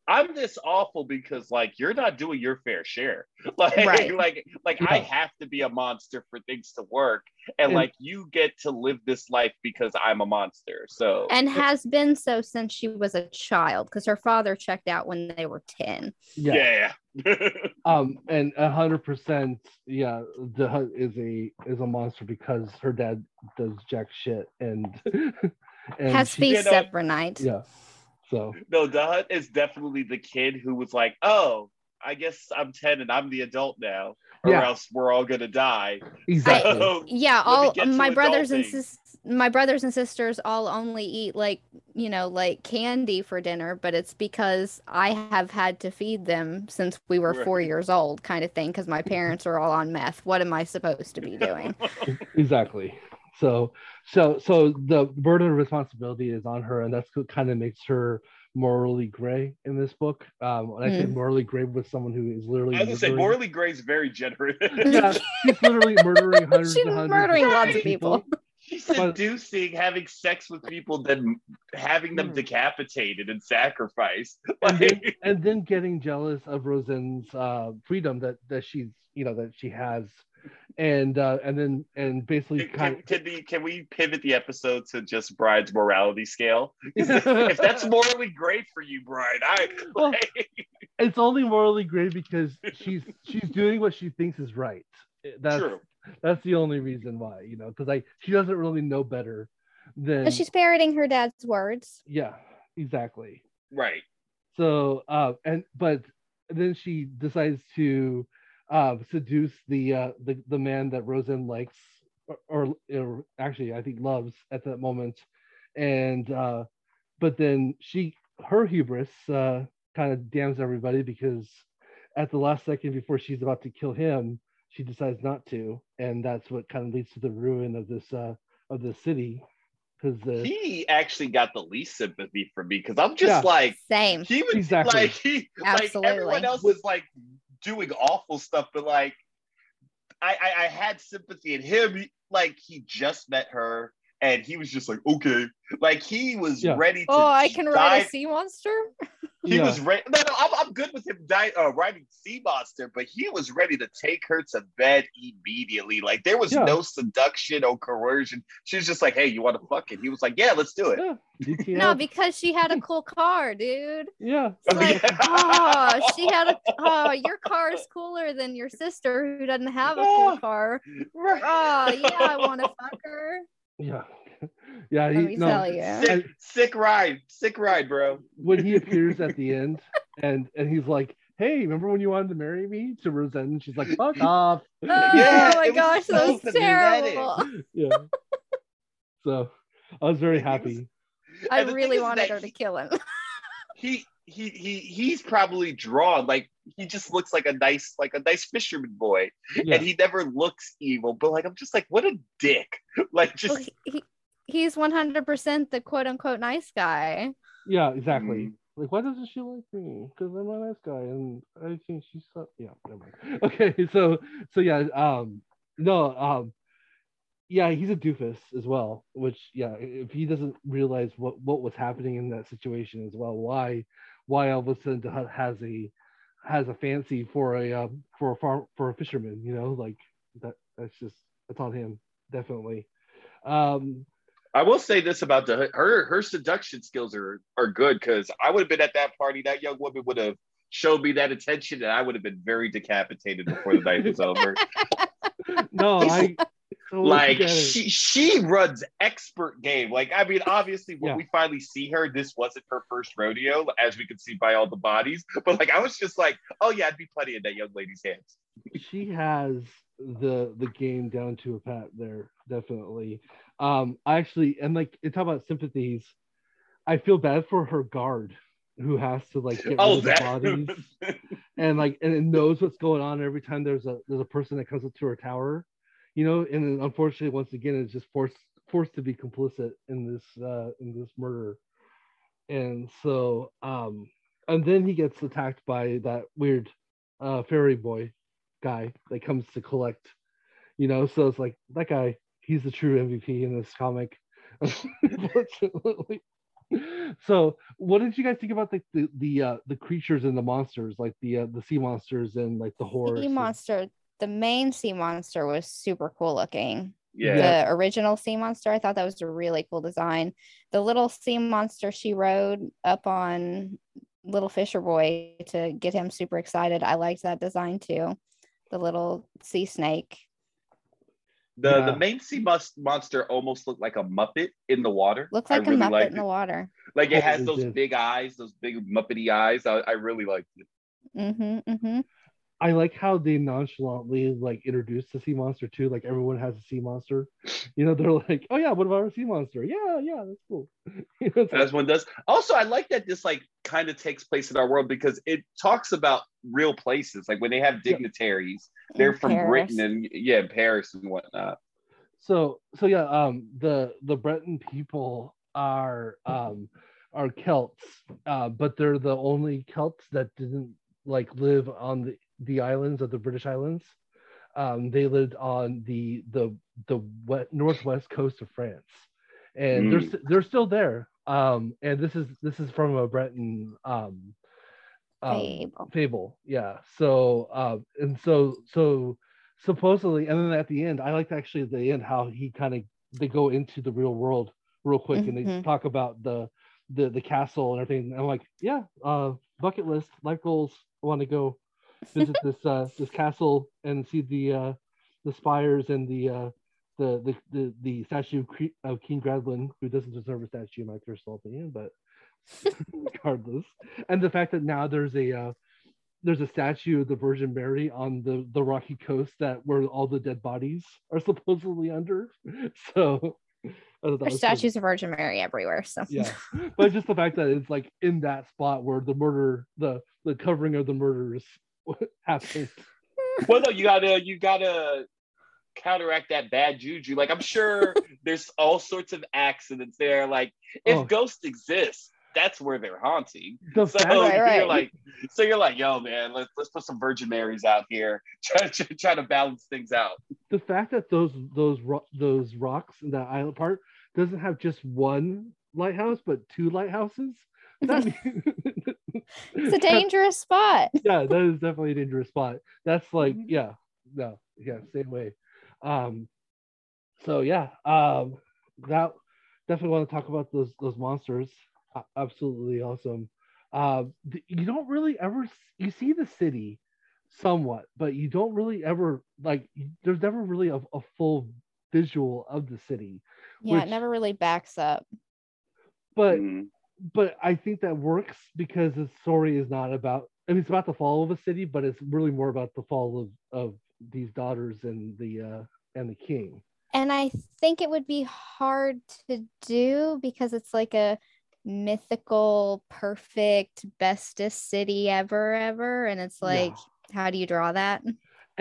I'm this awful because like you're not doing your fair share. <laughs> Like right. like like I have to be a monster for things to work. And, and like you get to live this life because I'm a monster. So and has been so since she was a child because her father checked out when they were 10. Yeah. yeah. <laughs> um and a hundred percent yeah the is a is a monster because her dad does jack shit and <laughs> and has feast every night. Yeah. So no, Dahut is definitely the kid who was like, "Oh, I guess I'm 10 and I'm the adult now, or yeah. else we're all gonna die." Exactly. So, <laughs> yeah, all my brothers and sis- my brothers and sisters all only eat like you know like candy for dinner, but it's because I have had to feed them since we were four years old, kind of thing. Because my <laughs> parents are all on meth. What am I supposed to be doing? <laughs> exactly. So so so the burden of responsibility is on her, and that's what kind of makes her morally gray in this book. Um, when I say hmm. morally gray with someone who is literally I was gonna say morally gray is very generous. <laughs> yeah, she's literally murdering <laughs> hundreds she's and hundreds murdering lots of people. people. She's seducing, having sex with people, then having them hmm. decapitated and sacrificed. And, then, <laughs> and then getting jealous of Rozenn's uh, freedom that that she's you know that she has and uh, and then and basically can, kind of, can, the, can we pivot the episode to just Bride's morality scale? <laughs> if that's morally great for you, Bride, I well, it's only morally great because she's she's doing what she thinks is right. That's True. that's the only reason why, you know, because like she doesn't really know better than but she's parroting her dad's words. Yeah, exactly. Right. So uh and but then she decides to uh, seduce the uh, the the man that Rozenn likes, or, or, or, actually I think loves at that moment, and uh, but then she her hubris uh, kind of damns everybody because at the last second before she's about to kill him, she decides not to, and that's what kind of leads to the ruin of this uh, of the city. Because uh, he actually got the least sympathy from me because I'm just yeah. like same. He was exactly. like he Absolutely. like everyone else was like doing awful stuff, but like I, I, I had sympathy in him. Like he just met her and he was just like, okay, like he was yeah. ready to. Oh, I can ride a sea monster. He yeah. was ready. No, no, I'm, I'm good with him die, uh, riding Sea Monster, but he was ready to take her to bed immediately. Like there was yeah. no seduction or coercion. She was just like, "Hey, you want to fuck it?" He was like, "Yeah, let's do it." Yeah. <laughs> no, because she had a cool car, dude. Yeah. Like, <laughs> oh, she had a. Oh, your car is cooler than your sister who doesn't have a cool car. Oh, yeah, I want to <laughs> fuck her. Yeah. <laughs> yeah, he, no, sick, sick ride, sick ride, bro. When he <laughs> appears at the end, and and he's like, "Hey, remember when you wanted to marry me?" to Rozenn, she's like, "Fuck <laughs> off." Oh, yeah, my gosh, so that was terrible. yeah. So I was very happy. I really wanted her to kill him. he he he he's probably drawn like he just looks like a nice like a nice fisherman boy yeah. and he never looks evil but like i'm just like what a dick like just well, he, he's 100% the quote unquote nice guy yeah exactly mm. like why doesn't she like me because i'm a nice guy and i think she's so yeah never mind. <laughs> okay so so yeah um no um yeah he's a doofus as well which yeah if he doesn't realize what what was happening in that situation as well why why all of a sudden has a has a fancy for a uh, for a farm for a fisherman you know like that that's just that's on him definitely um I will say this about the her her seduction skills are are good because I would have been at that party. That young woman would have showed me that attention, and I would have been very decapitated before the night was <laughs> over. no, <laughs> I like she she runs expert game. Like I mean, obviously when yeah. we finally see her, this wasn't her first rodeo, as we can see by all the bodies. But like I was just like, oh yeah, I'd be plenty in that young lady's hands. she has the the game down to a pat there, definitely. Um, I actually and like in talk about sympathies, I feel bad for her guard who has to like get oh, rid of the <laughs> bodies and like and it knows what's going on every time there's a there's a person that comes up to her tower you know, and unfortunately, once again, it's just forced forced to be complicit in this uh, in this murder, and so um, and then he gets attacked by that weird uh, fairy boy guy that comes to collect, you know. So it's like that guy, he's the true MVP in this comic, <laughs> unfortunately. so what did you guys think about the the the, uh, the creatures and the monsters like the uh, the sea monsters and like the horror sea monster the main sea monster was super cool looking. Yeah. The original sea monster i thought that was a really cool design. The little sea monster she rode up on little fisher boy to get him super excited i liked that design too. The little sea snake the yeah. the main sea must monster almost looked like a muppet in the water. Looks like I a really muppet in the water. Like it has those big eyes those big muppety eyes. I, I really liked it. Mm-hmm, mm-hmm. I like how they nonchalantly like introduce the sea monster too. Like everyone has a sea monster. You know, they're like, oh yeah, what about our sea monster? Yeah, yeah, that's cool. <laughs> you know, As one does. Also, I like that this like kind of takes place in our world because it talks about real places. Like when they have dignitaries, yeah. they're in from Paris. Britain and yeah, Paris and whatnot. So so yeah, um the the Breton people are um are Celts, uh, but they're the only Celts that didn't like live on the the islands of the British Islands. Um, they lived on the the the west, northwest coast of France, and mm. they're they're still there. Um, and this is this is from a Breton um, um, fable. fable. Yeah. So uh, and so so supposedly, and then at the end, I liked actually at the end how he kind of they go into the real world real quick mm-hmm. and they mm-hmm. talk about the the the castle and everything. And I'm like, yeah, uh, bucket list, life goals. I want to go visit this uh, this castle and see the uh, the spires and the uh, the, the the the statue of King Gradlon, who doesn't deserve a statue in my personal opinion, but <laughs> regardless, and the fact that now there's a uh, there's a statue of the Virgin Mary on the the rocky coast that where all the dead bodies are <laughs> supposedly under. So there's statues of Virgin Mary everywhere. So yeah, but just the fact that it's like in that spot where the murder, the the covering of the murders <laughs> happened. Well, no, you gotta you gotta counteract that bad juju. Like I'm sure <laughs> there's all sorts of accidents there. Like if oh. ghosts exist, that's where they're haunting. The so right, right. you're like, so you're like, yo, man, let's let's put some Virgin Marys out here, <laughs> try, try, try to balance things out. The fact that those those those rocks in that island part doesn't have just one lighthouse, but two lighthouses. That means, <laughs> it's a dangerous spot. Yeah, that is definitely a dangerous spot. That's like, mm-hmm. yeah, no, yeah, same way. Um, so yeah, um, that definitely want to talk about those those monsters. Uh, absolutely awesome. Uh, you don't really ever you see the city somewhat, but you don't really ever like. There's never really a, a full visual of the city. Yeah, which, it never really backs up. But mm but I think that works because the story is not about. I mean, it's about the fall of a city, but it's really more about the fall of of these daughters and the uh, and the king. And I think it would be hard to do because it's like a mythical, perfect, bestest city ever, ever, and it's like, yeah. how do you draw that and,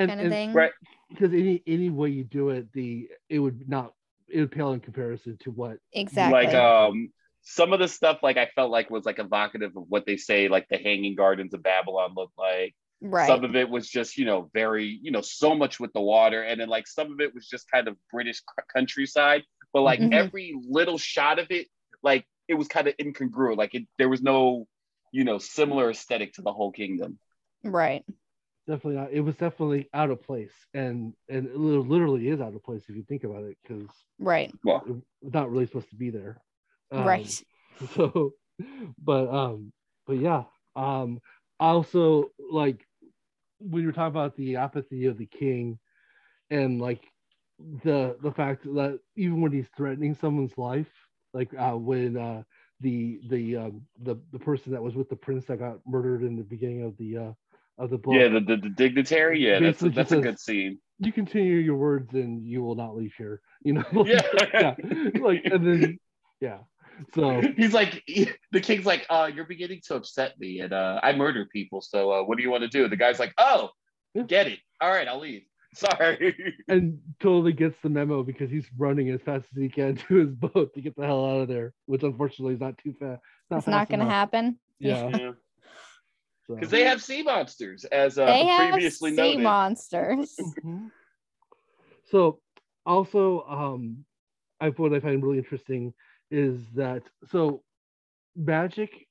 kind of and, thing? Right, because any any way you do it, the it would not it would pale in comparison to what exactly like um some of the stuff like I felt like was like evocative of what they say like the hanging gardens of Babylon looked like. Right. Some of it was just, you know, very, you know, so much with the water. And then like some of it was just kind of British countryside. But like mm-hmm. every little shot of it, like it was kind of incongruent. Like it, there was no, you know, similar aesthetic to the whole kingdom. Right. Definitely not. It was definitely out of place. And and it literally is out of place if you think about it, because right. Well, it's not really supposed to be there. Um, right. <laughs> So, but um, but yeah. Um, also like when you're talking about the apathy of the king, and like the the fact that even when he's threatening someone's life, like uh, when uh, the the um, the the person that was with the prince that got murdered in the beginning of the uh, of the book. Yeah, the, the, the dignitary. Yeah, that's a, that's a good scene. You continue your words, and you will not leave here. You know. like, <laughs> yeah. <laughs> yeah. Like and then yeah. So <laughs> he's like, the king's like, uh, you're beginning to upset me, and uh, I murder people. So uh, what do you want to do? The guy's like, oh, get it. All right, I'll leave. <laughs> Sorry. And totally gets the memo because he's running as fast as he can <laughs> to his boat to get the hell out of there, which unfortunately is not too fast. Not it's not going to happen. Yeah. Because so. they have sea monsters, as uh, they previously have sea noted. monsters. Mm-hmm. So, also, um, I what I find really interesting is that so magic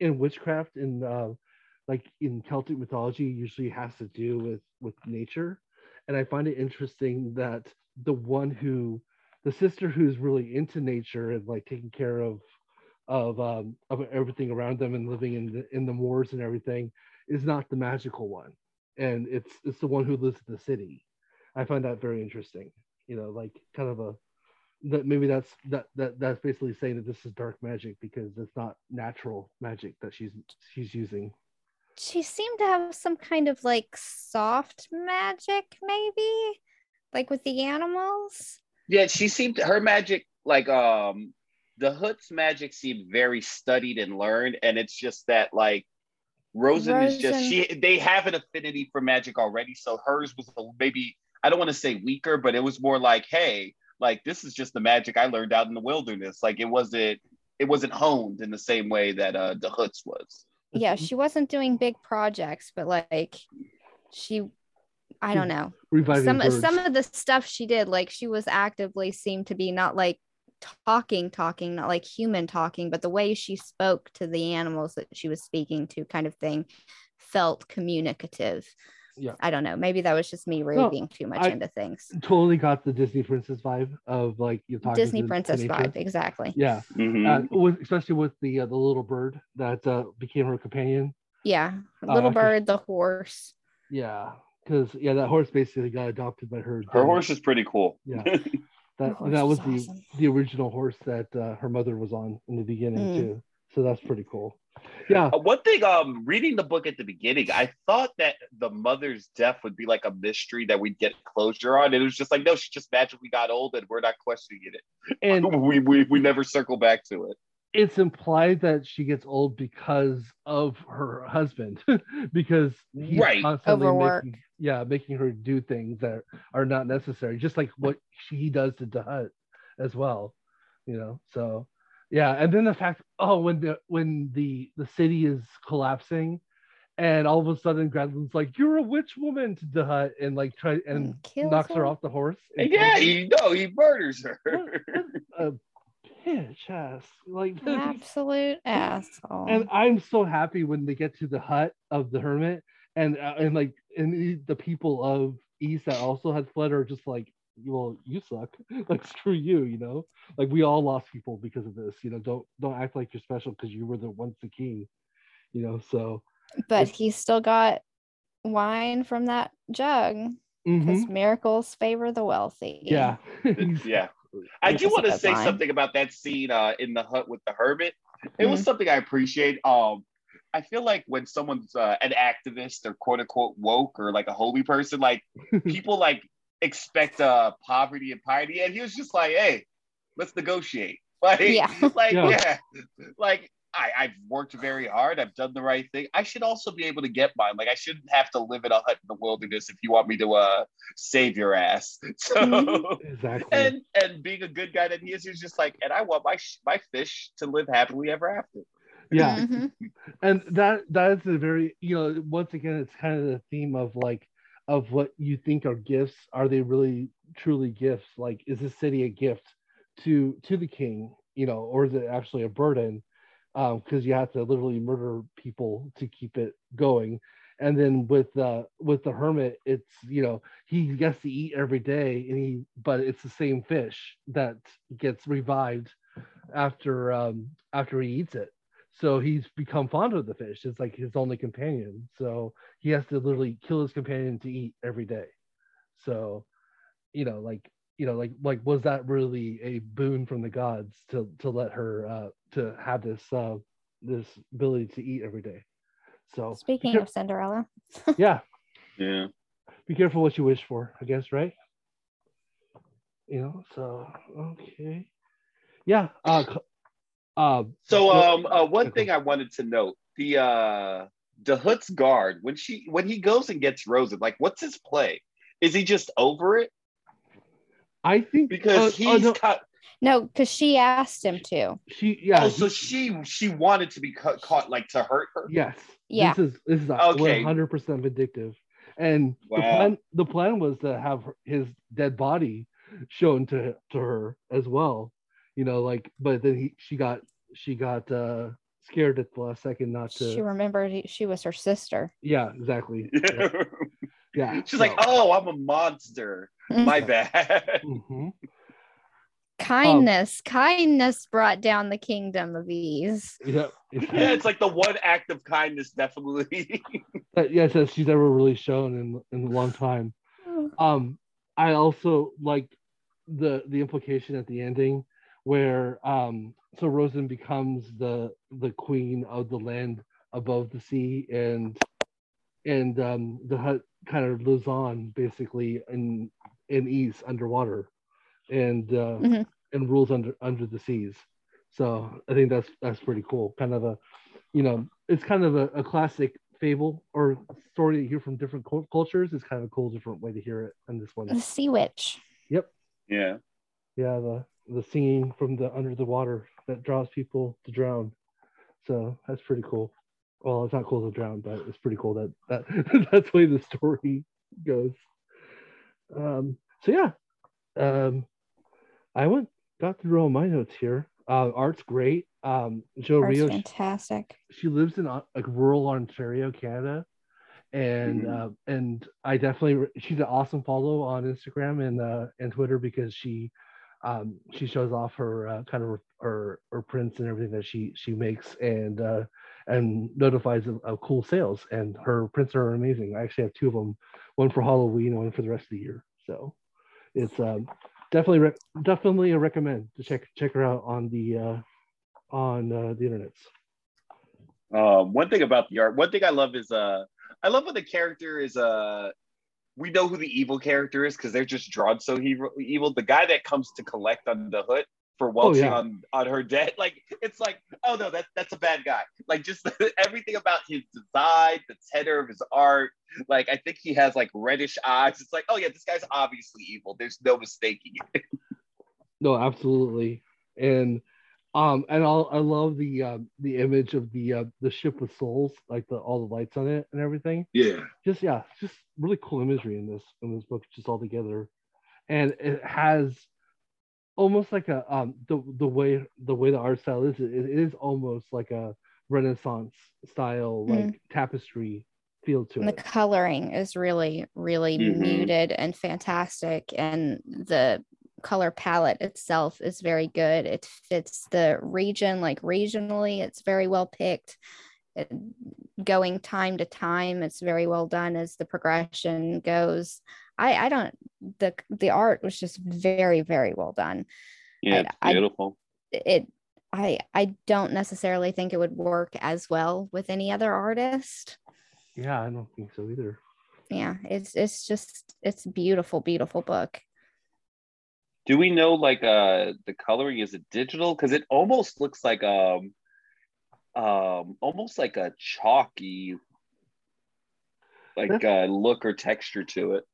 and witchcraft in uh, like in Celtic mythology usually has to do with with nature, and I find it interesting that the one who the sister who's really into nature and like taking care of of um, of everything around them and living in the in the moors and everything is not the magical one, and it's it's the one who lives in the city. I find that very interesting. You know, like kind of a that maybe that's that that that's basically saying that this is dark magic because it's not natural magic that she's she's using. She seemed to have some kind of like soft magic maybe? Like with the animals? Yeah she seemed her magic like um Dahut's magic seemed very studied and learned and it's just that like Rozenn, Rozenn. is just she they have an affinity for magic already so hers was maybe i don't want to say weaker but it was more like hey like this is just the magic I learned out in the wilderness. Like it wasn't it wasn't honed in the same way that uh Dahut's was. Yeah, she wasn't doing big projects, but like she I don't know. Reviving some birds. some of the stuff she did, like she was actively seemed to be not like talking, talking, not like human talking, but the way she spoke to the animals that she was speaking to, kind of thing, felt communicative yeah. I don't know. Maybe that was just me reading no, too much I into things. totally got the disney princess vibe of like you're talking disney princess vibe exactly. Yeah. Mm-hmm. uh, with, especially with the uh, the little bird that uh, became her companion. Yeah. Uh, little bird the horse. Yeah because yeah that horse basically got adopted by her her horse is pretty cool. Yeah. <laughs> That that was the awesome. the original horse that uh, her mother was on in the beginning mm. too. So that's pretty cool yeah. Uh, one thing, um, reading the book at the beginning, I thought that the mother's death would be like a mystery that we'd get closure on. And it was just like, no, she just magically got old and we're not questioning it. And <laughs> we, we, we never circle back to it. It's implied that she gets old because of her husband, <laughs> because he's right. constantly Overwork. making, yeah, making her do things that are not necessary, just like what she does to Dahut as well, you know. So yeah, and then the fact, oh, when the when the the city is collapsing, and all of a sudden Gradlon's like, "You're a witch woman" to Dahut and like try and knocks her. her. off the horse. and yeah, he no, he murders her. a bitch ass, like <laughs> absolute asshole. And I'm so happy when they get to the hut of the hermit, and uh, and like and the people of Ys that also had fled are just like, well you suck. <laughs> Like screw you you know? Like we all lost people because of this you know? Don't don't act like you're special because you were the once the king you know? So but he still got wine from that jug because mm-hmm. miracles favor the wealthy. Yeah. <laughs> <laughs> Yeah. I do want to say line. something about that scene uh, in the hut with the hermit. It mm-hmm. was something i appreciate um I feel like when someone's uh, an activist or quote unquote woke or like a holy person, like people like expect uh poverty and piety and he was just like hey let's negotiate <laughs> like yeah. <laughs> like yeah. yeah. like I, I've worked very hard. I've done the right thing. I should also be able to get mine. Like I shouldn't have to live in a hut in the wilderness if you want me to uh save your ass. <laughs> So mm-hmm. exactly. And and being a good guy that he is, he's just like, and I want my my fish to live happily ever after. Yeah, mm-hmm. and that that is a very you know once again it's kind of the theme of like of what you think are gifts are they really truly gifts? Like is this city a gift to to the king you know or is it actually a burden? Because um, you have to literally murder people to keep it going. And then with uh with the hermit it's you know he gets to eat every day and he but it's the same fish that gets revived after um after he eats it so he's become fond of the fish. It's like his only companion. So he has to literally kill his companion to eat every day. So you know like you know like like was that really a boon from the gods to to let her uh to have this uh this ability to eat every day? So speaking of cinderella. <laughs> Yeah. Yeah. Be careful what you wish for i guess right? You know so okay. Yeah uh uh, so um, uh, one thing I wanted to note: the uh, Dahut's guard when she when he goes and gets Rozenn, like, what's his play? Is he just over it? I think because uh, he's no. cut. No, because she asked him to. She yeah. Oh, so she she wanted to be cut, caught like to hurt her. Yes. Yeah. This is this is one hundred percent vindictive, and wow. the plan the plan was to have his dead body shown to to her as well you know like but then he she got she got uh, scared at the last second not to. She remembered she was her sister. Yeah, exactly. <laughs> yeah. yeah. She's so. like, "Oh, I'm a monster. My bad." <laughs> Mm-hmm. Kindness, um, kindness brought down the kingdom of Ys. Yeah, <laughs> yeah, it's like the one act of kindness, definitely. that, yes, that she's ever really shown in in a long time. <sighs> Um, I also like the the implication at the ending where um so Rozenn becomes the the queen of the land above the sea and and um Dahut kind of lives on basically in in Ys underwater and uh mm-hmm. and rules under under the seas. So i think that's that's pretty cool. Kind of a you know it's kind of a, a classic fable or story you hear from different cultures. It's kind of a cool different way to hear it in this one. The sea witch. Yep. Yeah. Yeah the the singing from the under the water that draws people to drown so that's pretty cool well it's not cool to drown but it's pretty cool that that <laughs> that's the way the story goes um so yeah um i went got through all my notes here uh, art's great. Um, Jo Art's Rioux, fantastic. She, she, lives in uh, like rural Ontario, Canada, and mm-hmm. uh, and I definitely she's an awesome follow on Instagram and uh, and Twitter because she um, she shows off her uh, kind of her, her prints and everything that she she makes and uh, and notifies of, of, cool sales and her prints are amazing. I actually have two of them, one for Halloween and one for the rest of the year. So it's um, definitely re- definitely a recommend to check check her out on the uh, on uh, the internet. Uh, one thing about the art, one thing I love is uh, I love when the character is uh, we know who the evil character is because they're just drawn so evil. The guy that comes to collect on Dahut for welching oh, yeah. on on her debt. Like it's like, oh no, that's that's a bad guy. Like just <laughs> everything about his design, the tenor of his art. Like I think he has like reddish eyes. It's like, oh yeah, this guy's obviously evil. There's no mistaking it. <laughs> no, absolutely. And um and I'll, I love the um the image of the uh, the ship with souls, like the all the lights on it and everything. Yeah. Just yeah, just really cool imagery in this in this book, just all together. And it has almost like a um the the way the way the art style is it, it is almost like a renaissance style mm. like mm. tapestry feel to and it the coloring is really really mm-hmm. muted and fantastic and the color palette itself is very good it fits the region like regionally it's very well picked it, going time to time it's very well done as the progression goes I I don't the the art was just very very well done. Yeah, it's I, beautiful. I, it I I don't necessarily think it would work as well with any other artist. Yeah, I don't think so either. Yeah, it's it's just it's beautiful beautiful book. Do we know like uh the coloring is it digital cuz it almost looks like um um almost like a chalky like uh look or texture to it.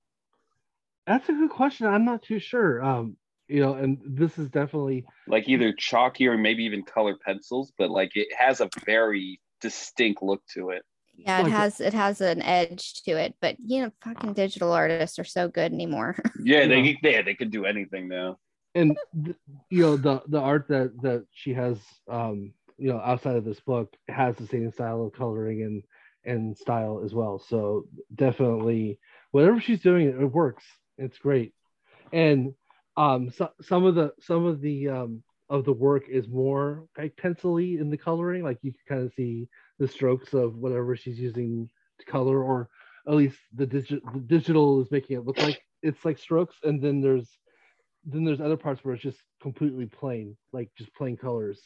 That's a good question. I'm not too sure. Um, you know, and this is definitely like either chalky or maybe even color pencils, but like it has a very distinct look to it. Yeah, it has it has an edge to it, but you know, fucking digital artists are so good anymore. <laughs> yeah, they yeah, they can do anything now. And you know, the the art that that she has, um, you know, outside of this book has the same style of coloring and and style as well. So definitely, whatever she's doing, it works. It's great, and um, so, some of the some of the um, of the work is more like pencily in the coloring. Like you can kind of see the strokes of whatever she's using to color, or at least the, digi- the digital is making it look like it's like strokes. And then there's then there's other parts where it's just completely plain, like just plain colors,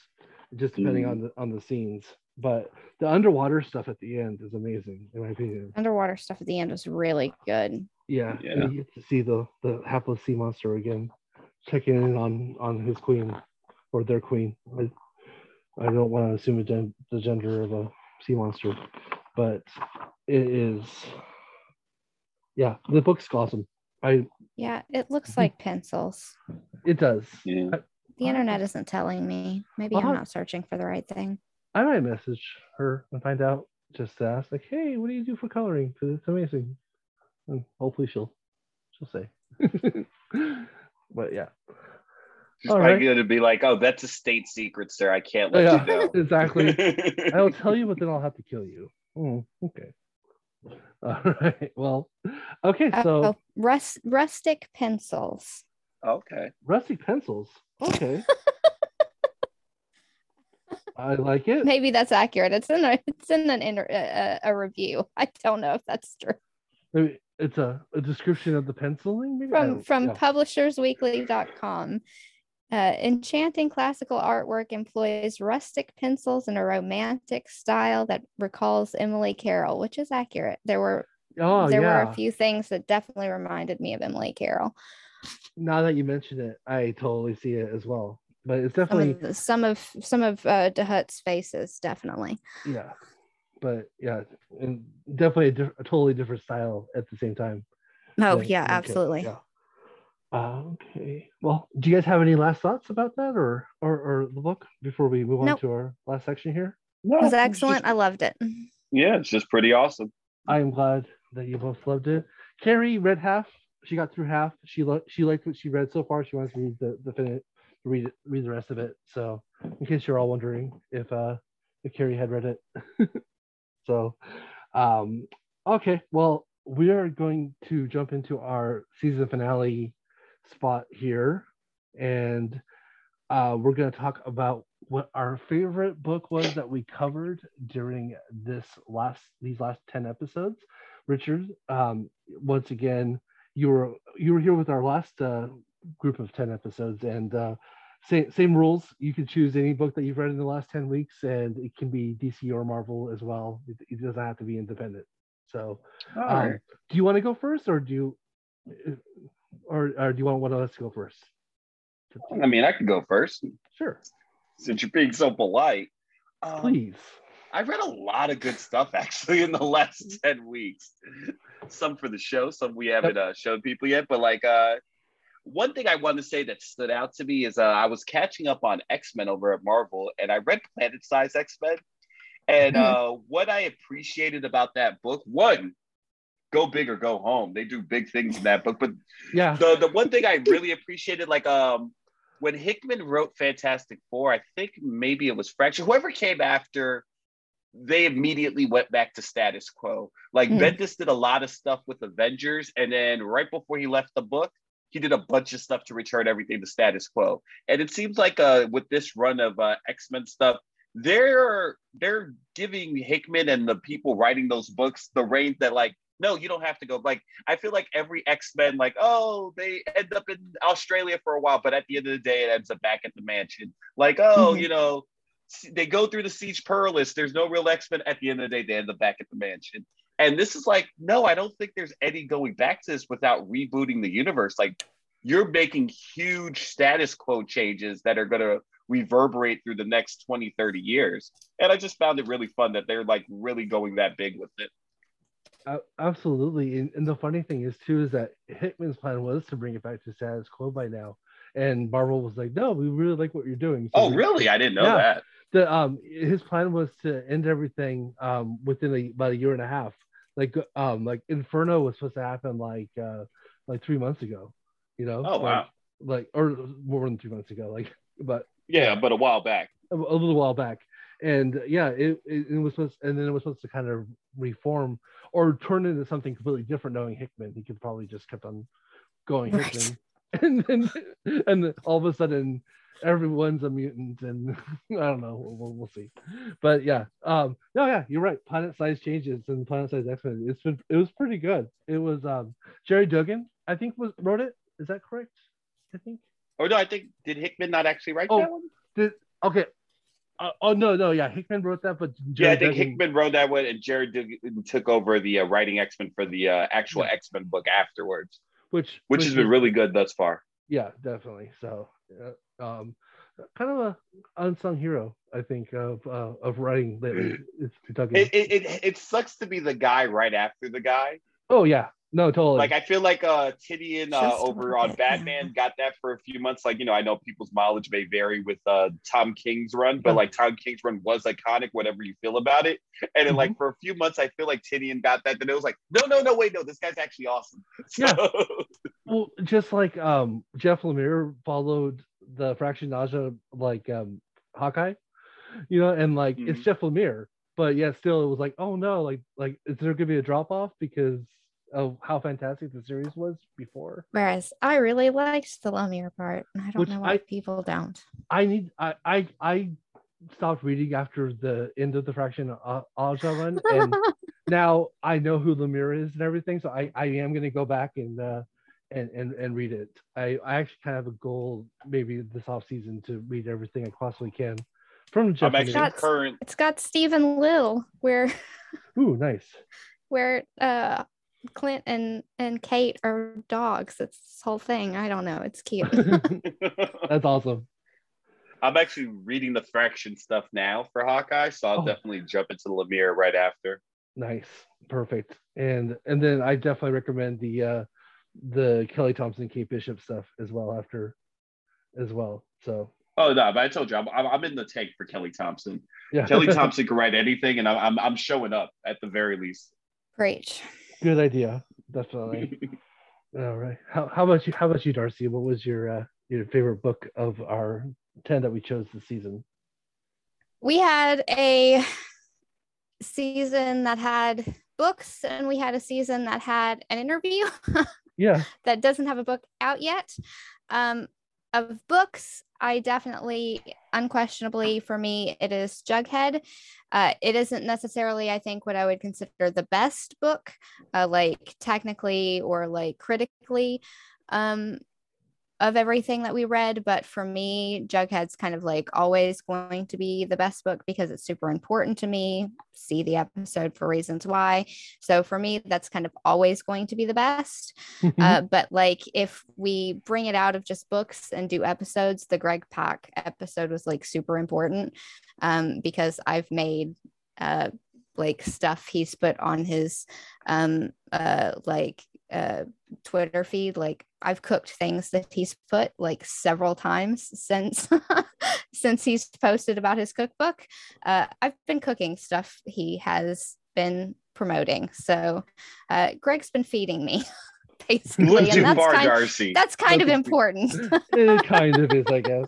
just depending mm. on the on the scenes. But the underwater stuff at the end is amazing, in my opinion. Underwater stuff at the end is really good. Yeah, yeah. And you get to see the the hapless sea monster again, checking in on on his queen or their queen. I, I don't want to assume gen- the gender of a sea monster, but it is. Yeah, the book's awesome. I yeah, it looks mhm. like pencils. It does. Yeah. I, the internet isn't telling me. Maybe I'm not searching for the right thing. I might message her and find out. Just to ask, like, hey, what do you do for coloring? Because it's amazing. And hopefully she'll she'll say. <laughs> but yeah. She's All probably right. going to be like, "Oh, that's a state secret, sir. I can't let yeah, you know." <laughs> exactly. <laughs> I'll tell you, but then I'll have to kill you. Oh, okay. <laughs> All right. Well, okay. So oh, rust, rustic pencils. Okay. Rustic pencils. Okay. I like it. Maybe that's accurate. It's in a it's in an inter, a, a review. I don't know if that's true. Maybe it's a, a description of the penciling. Maybe? From from yeah. publishersweekly.com. Uh, enchanting classical artwork employs rustic pencils in a romantic style that recalls Emily Carroll, which is accurate. There were oh, there yeah. were a few things that definitely reminded me of Emily Carroll. Now that you mention it, I totally see it as well. But it's definitely some of some of, some of uh, Dahut's faces, definitely. Yeah, but yeah, and definitely a, diff- a totally different style at the same time. Oh yeah, absolutely. Yeah. Uh, okay. Well, do you guys have any last thoughts about that or or, or the book before we move on to our last section here? No, it was excellent. Just, I loved it. Yeah, it's just pretty awesome. I am glad that you both loved it. Carrie read half. She got through half. She lo- she liked what she read so far. She wants to read the the fin- read it, read the rest of it. So, in case you're all wondering if uh if Carrie had read it, <laughs> so um okay. Well, we are going to jump into our season finale spot here, and uh, we're going to talk about what our favorite book was that we covered during this last these last 10 episodes. Richard um, once again you were you were here with our last uh, group of 10 episodes. And uh, same, same rules. You can choose any book that you've read in the last 10 weeks and it can be dc or marvel as well. It, it doesn't have to be independent. So um, do you want to go first or do you or, or do you want one of us to go first? I mean, I could go first. Sure. Since you're being so polite. Um, Please. I've read a lot of good stuff actually in the last 10 weeks. Some for the show, some we haven't uh, showed people yet. But like uh, one thing I want to say that stood out to me is uh, I was catching up on X Men over at Marvel and I read Planet Size X Men. And mm-hmm. uh, what I appreciated about that book, one, go big or go home. They do big things in that book. But yeah, the the one thing I really appreciated, like um, when Hickman wrote Fantastic Four, I think maybe it was Fraction, Whoever came after, they immediately went back to status quo. Like mm. Bendis did a lot of stuff with Avengers, and then right before he left the book. He did a bunch of stuff to return everything to status quo, and it seems like uh, with this run of uh, X Men stuff, they're they're giving Hickman and the people writing those books the reins that like no, you don't have to go. Like, I feel like every X Men, like, oh, they end up in Australia for a while, but at the end of the day, it ends up back at the mansion. Like, oh, mm-hmm. you know, they go through the Siege Perilous. There's no real X Men. At the end of the day, they end up back at the mansion. And this is like, no, I don't think there's any going back to this without rebooting the universe. Like, you're making huge status quo changes that are going to reverberate through the next 20, 30 years. And I just found it really fun that they're like really going that big with it absolutely. And, and, the funny thing is too is that Hickman's plan was to bring it back to status quo by now, and Marvel was like, "No, we really like what you're doing." So oh, really? I didn't know yeah, that. The um, his plan was to end everything um within a, about a year and a half. Like um, like Inferno was supposed to happen like uh like three months ago. You know? Oh like, wow. Like or more than three months ago. Like, but yeah, but a while back. A, a little while back and yeah, it, it, it, was supposed, and then it was supposed to kind of reform or turn into something completely different. Knowing Hickman, he could probably just kept on going right. Hickman, <laughs> and then and all of a sudden everyone's a mutant, and <laughs> I don't know, we'll, we'll see. But yeah, um, no, yeah, you're right. Planet size changes and Planet size X Men. It's been it was pretty good. It was um, Gerry Duggan, I think, was wrote it. Is that correct? I think. Oh no, I think did Hickman not actually write oh, that one? Did okay. Uh, oh no, no, yeah, Hickman wrote that, but Gerry yeah, I think Duggan... Hickman wrote that one, and Gerry Duggan took over the uh, writing X Men for the uh, actual yeah. X Men book afterwards, which which, has been really good thus far. Yeah, definitely. So, um, kind of a unsung hero, I think, of uh, of writing lately. <clears throat> It's Duggan. It, it, it it sucks to be the guy right after the guy. Oh yeah, no, totally. Like I feel like uh Tynion uh, over on Batman got that for a few months. Like you know, I know people's mileage may vary with uh Tom King's run, but like Tom King's run was iconic, whatever you feel about it. And then like mm-hmm. for a few months, I feel like Tynion got that. Then it was like, no, no, no, wait, no, this guy's actually awesome. <laughs> So... Yeah. <laughs> Well, just like um Jeff Lemire followed the fraction nausea like um Hawkeye, you know, and like mm-hmm. it's Jeff Lemire, but yeah, still it was like, oh no, like like is there gonna be a drop off because of how fantastic the series was before? Whereas I really liked the Lemire part, and I don't Which know why I, people don't. I need I I I stopped reading after the end of the fraction uh, Aja run, and <laughs> now I know who Lemire is and everything. So I I am gonna go back and. uh and, and and read it. I, I actually kind of have a goal maybe this off season to read everything I possibly can from Japanese. I'm actually current. It's got Stephen Lill where. Ooh, nice. <laughs> Where uh Clint and and Kate are dogs. It's this whole thing. I don't know. It's cute. <laughs> <laughs> That's awesome. I'm actually reading the fraction stuff now for Hawkeye, so I'll oh. definitely jump into the Lemire right after. Nice, perfect. And and then I definitely recommend the uh the Kelly Thompson, Kate Bishop stuff as well after as well. So Oh no, but I told you I'm, I'm in the tank for Kelly Thompson. Yeah. Kelly <laughs> Thompson can write anything, and I'm I'm showing up at the very least. Great. Good idea, definitely. <laughs> All right. How, how about you? How about you, Darcy? What was your uh, your favorite book of our ten that we chose this season? We had a season that had books, and we had a season that had an interview. <laughs> yeah. That doesn't have a book out yet. Um, of books, I definitely, unquestionably, for me, it is Jughead. Uh, it isn't necessarily, I think, what I would consider the best book, uh, like technically or like critically. Um, of everything that we read, but for me, Jughead's kind of like always going to be the best book because it's super important to me. See the episode for reasons why. So for me, that's kind of always going to be the best. Mm-hmm. Uh, but like if we bring it out of just books and do episodes, the Greg Pak episode was like super important um, because I've made uh, like stuff he's put on his um, uh, like uh, Twitter feed. Like I've cooked things that he's put like several times since <laughs> since he's posted about his cookbook. Uh, I've been cooking stuff he has been promoting. So uh, Greg's been feeding me. <laughs> <laughs> basically. and that's, far, kind, Darcy. that's kind of important. <laughs> it kind of is, I guess.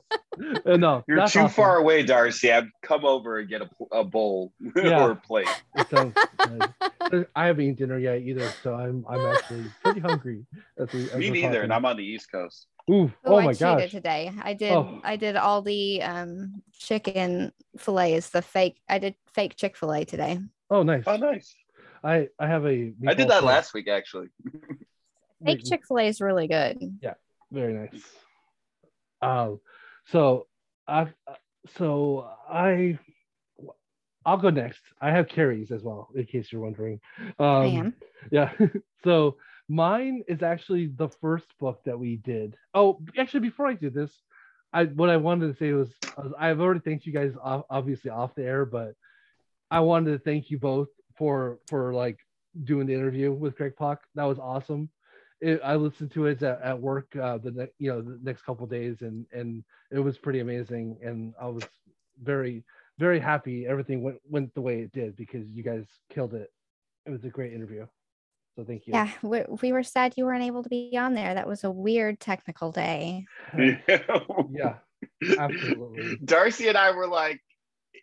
Uh, no, you're too awesome. far away, Darcy. I've come over and get a, a bowl <laughs> yeah. or a plate. Sounds, uh, I haven't eaten dinner yet either, so I'm I'm actually pretty hungry. As we, as Me neither, talking. and I'm on the East Coast. Ooh, oh, oh my I gosh! Today I did oh. I did all the um chicken fillets, the fake. I did fake Chick Fil A today. Oh, nice! Oh, nice. I I have a. I did that last week actually. Fake Chick Fil A is really good. Yeah, very nice. Um, so I so I I'll go next. I have Carrie's as well, in case you're wondering. Um, I am. Yeah. <laughs> so mine is actually the first book that we did. Oh, actually, before I do this, I what I wanted to say was, was I've already thanked you guys off, obviously off the air, but I wanted to thank you both for for like doing the interview with Greg Pak. That was awesome it, I listened to it at, at work uh, the ne- you know the next couple days, and and it was pretty amazing, and I was very very happy everything went went the way it did because you guys killed it. It was a great interview. So thank you. Yeah, we, we were sad you weren't able to be on there. That was a weird technical day. <laughs> yeah, absolutely. Darcy and I were like,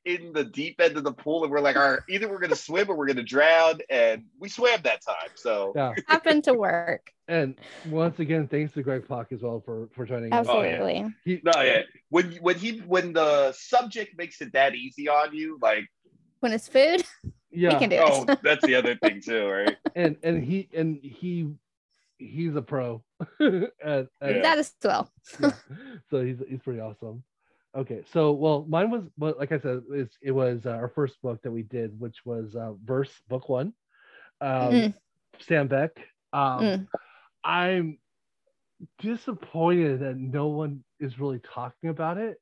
in the deep end of the pool and we're like, "Our either we're gonna swim or we're gonna drown," and we swam that time. So yeah, <laughs> happened to work. And once again, thanks to Greg Pak as well for for joining. Absolutely. Oh, yeah. He, no, yeah. When when he when the subject makes it that easy on you, like when it's food, yeah. He can do oh, it. that's the other thing too, right? <laughs> And and he and he he's a pro. <laughs> at, at, that is well. yeah. So he's he's pretty awesome. Okay, so well, mine was, well, like I said, it was uh, our first book that we did, which was uh, Verse Book One, um, mm. Sam Beck. Um, mm. I'm disappointed that no one is really talking about it.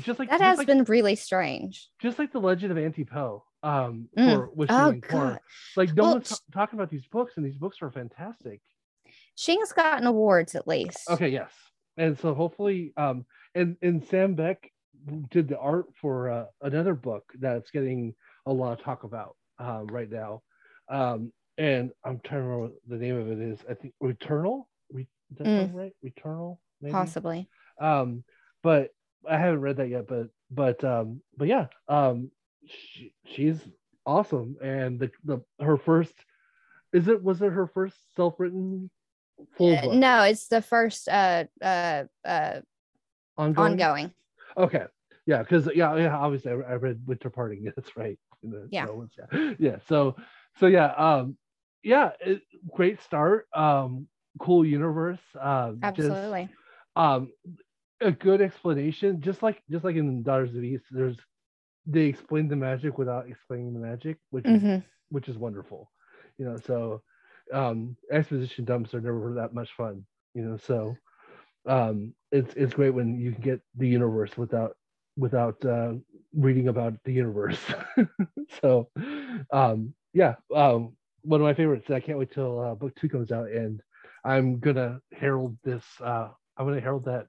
Just like that just has like, been really strange. Just like the Legend of Auntie Po, um, mm. Wishing oh, God. Like no well, one's t- talking about these books, and these books are fantastic. Shing's gotten awards at least. Okay, yes, and so hopefully, um, and and Sam Beck did the art for uh, another book that's getting a lot of talk about uh, right now. Um, and I'm trying to remember what the name of it is. I think Returnal. Re- mm. right? Returnal. Maybe? Possibly. Um, but I haven't read that yet. But but um, but yeah, um, she, she's awesome, and the the her first is it was it her first self written full uh, no, it's the first uh uh uh ongoing. ongoing. Okay, yeah, because yeah, yeah, obviously I, I, read Winter Parting. <laughs> That's right. yeah. yeah, yeah. So so yeah, um, yeah, it, great start. Um, cool universe. Um, Absolutely. Just, um, a good explanation, just like just like in Daughters of Ys. There's they explain the magic without explaining the magic, which mm-hmm. is which is wonderful. You know, so um, exposition dumps are never that much fun. You know, so um, it's it's great when you can get the universe without without uh, reading about the universe. <laughs> so um, yeah, um, one of my favorites. I can't wait till uh, book two comes out, and I'm gonna herald this. Uh, I'm gonna herald that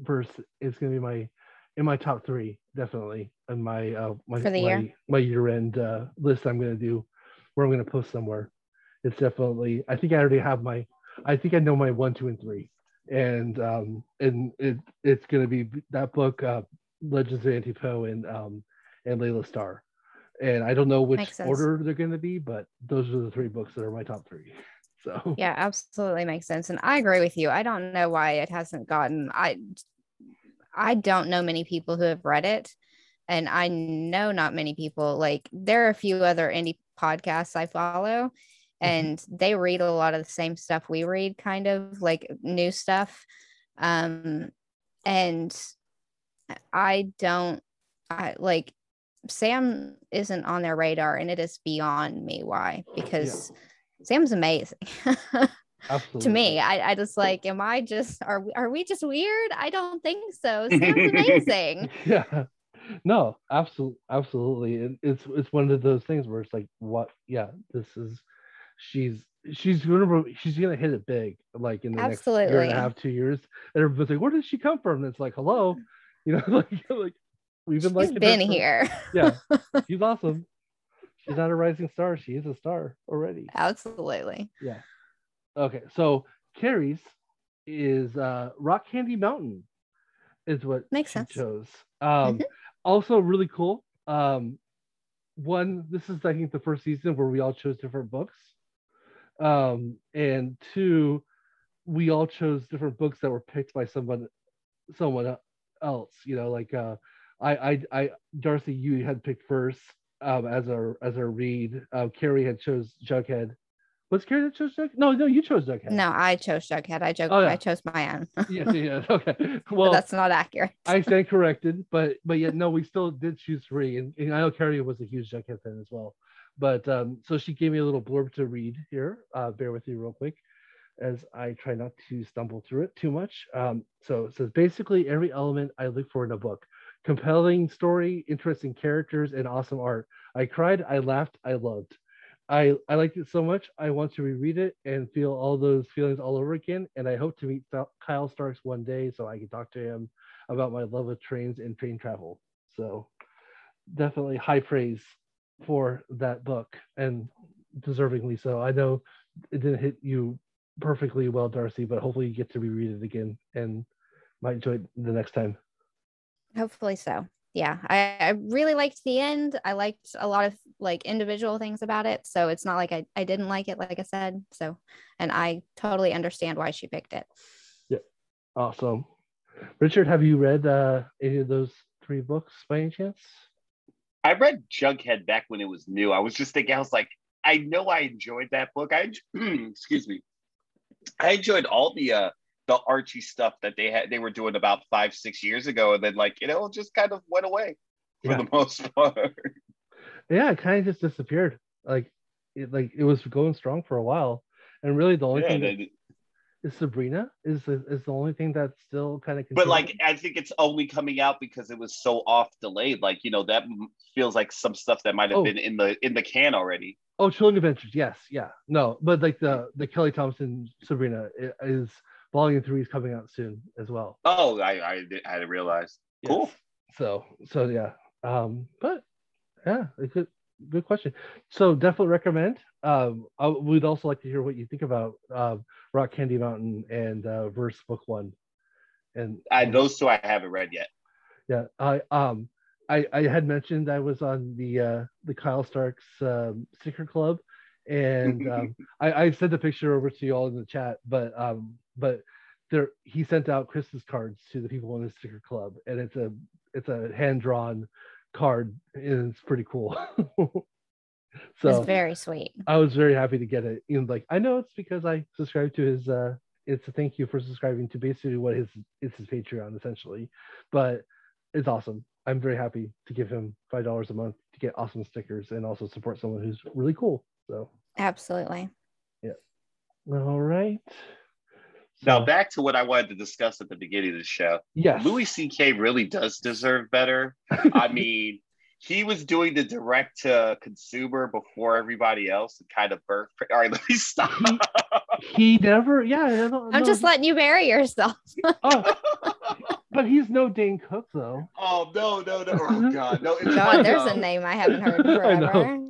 verse. It's gonna be my in my top three, definitely, in my uh, my For the my, year. my year end uh, list. I'm gonna do where I'm gonna post somewhere. It's definitely. I think I already have my. I think I know my one, two, and three, and um, and it it's gonna be that book, uh, Legends of Auntie Po, and um, and Laila Starr and I don't know which order they're going to be, but those are the three books that are my top three. <laughs> So yeah, absolutely makes sense, and I agree with you. I don't know why it hasn't gotten. I I don't know many people who have read it, and I know not many people like. There are a few other indie podcasts I follow. And mm-hmm. they read a lot of the same stuff we read, kind of like new stuff. Um, and I don't. I like Sam isn't on their radar, and it is beyond me why because yeah. Sam's amazing. <laughs> to me, I, I just like, am I just are we, are we just weird? I don't think so. Sam's amazing. <laughs> yeah. No, absolutely, absolutely. it's it's one of those things where it's like, what? Yeah, this is. She's she's gonna she's gonna hit it big, like in the absolutely. next year and a half, two years. And everybody's like, where did she come from? And it's like, hello, you know, <laughs> like like We've been like been here. yeah, <laughs> she's awesome. She's not a rising star. She is a star already. Absolutely. Yeah. Okay, so Carrie's is uh, Rock Candy Mountain, is what makes sense. Chose. Um, mm-hmm. Also, really cool. Um, one, this is I think the first season where we all chose different books, um, and two, we all chose different books that were picked by someone, someone else. You know, like uh, I, I, I, Darcy, you had picked first um, as our as our read. Uh, Carrie had chose Jughead. Was Carrie that chose Jughead? No, no, you chose Jughead. No, I chose Jughead. I joke. Oh, yeah. I chose my own. <laughs> yes, yeah, okay. <laughs> Well, but that's not accurate. I stand <laughs> corrected, but but yet no, we still did choose three, and, and I know Carrie was a huge Jughead fan as well. But um, so she gave me a little blurb to read here. Uh, bear with you real quick as I try not to stumble through it too much. Um, so it says basically every element I look for in a book compelling story, interesting characters, and awesome art. I cried, I laughed, I loved. I, I liked it so much. I want to reread it and feel all those feelings all over again. And I hope to meet Kyle Starks one day so I can talk to him about my love of trains and train travel. So definitely high praise for that book and deservingly so. I know it didn't hit you perfectly well, Darcy, but hopefully you get to reread it again and might enjoy it the next time. Hopefully so. Yeah, I, I really liked the end. I liked a lot of like individual things about it. So it's not like I, I didn't like it, like I said. So, and I totally understand why she picked it. Yeah. Awesome. Richard, have you read uh, any of those three books by any chance? I read Jughead back when it was new. I was just thinking, I was like, I know I enjoyed that book. I <clears throat> excuse me. I enjoyed all the uh the Archie stuff that they had they were doing about five six years ago, and then like you know just kind of went away for yeah. the <laughs> most part. Yeah, it kind of just disappeared. Like it like it was going strong for a while, and really the only yeah, thing that, is Sabrina is is the only thing that's still kind of. But like I think it's only coming out because it was so off delayed. Like you know that feels like some stuff that might have oh. been in the in the can already. Oh, Chilling Adventures, yes, yeah, no, but like the the Kelly Thompson Sabrina is volume three is coming out soon as well. Oh, I I, I hadn't realized. Yes. Cool. So so yeah, um, but yeah, a good good question. So definitely recommend. Um, I would also like to hear what you think about uh, Rock Candy Mountain and uh, Verse Book One, And I, those two I haven't read yet. Yeah, I um I I had mentioned I was on the uh the Kyle Starks um, sticker club, and <laughs> um, I I sent a picture over to you all in the chat, but um but there he sent out Christmas cards to the people in the sticker club, and it's a it's a hand drawn card, is pretty cool. <laughs> so it's very sweet. I was very happy to get it. You know, like I know it's because I subscribed to his uh it's a thank you for subscribing to basically what his it's his Patreon essentially. But it's awesome. I'm very happy to give him five dollars a month to get awesome stickers and also support someone who's really cool. So absolutely. Yeah. All right. Now back to what I wanted to discuss at the beginning of the show. Yes. Louis C.K. really does deserve better. I <laughs> mean, he was doing the direct to consumer before everybody else and kind of birth. <laughs> All right, let me stop. He, he never, yeah. I'm just letting you bury yourself. oh, but he's no Dane Cook though. Oh no, no, no! Oh <laughs> God, no! God, there's a um, name I haven't heard forever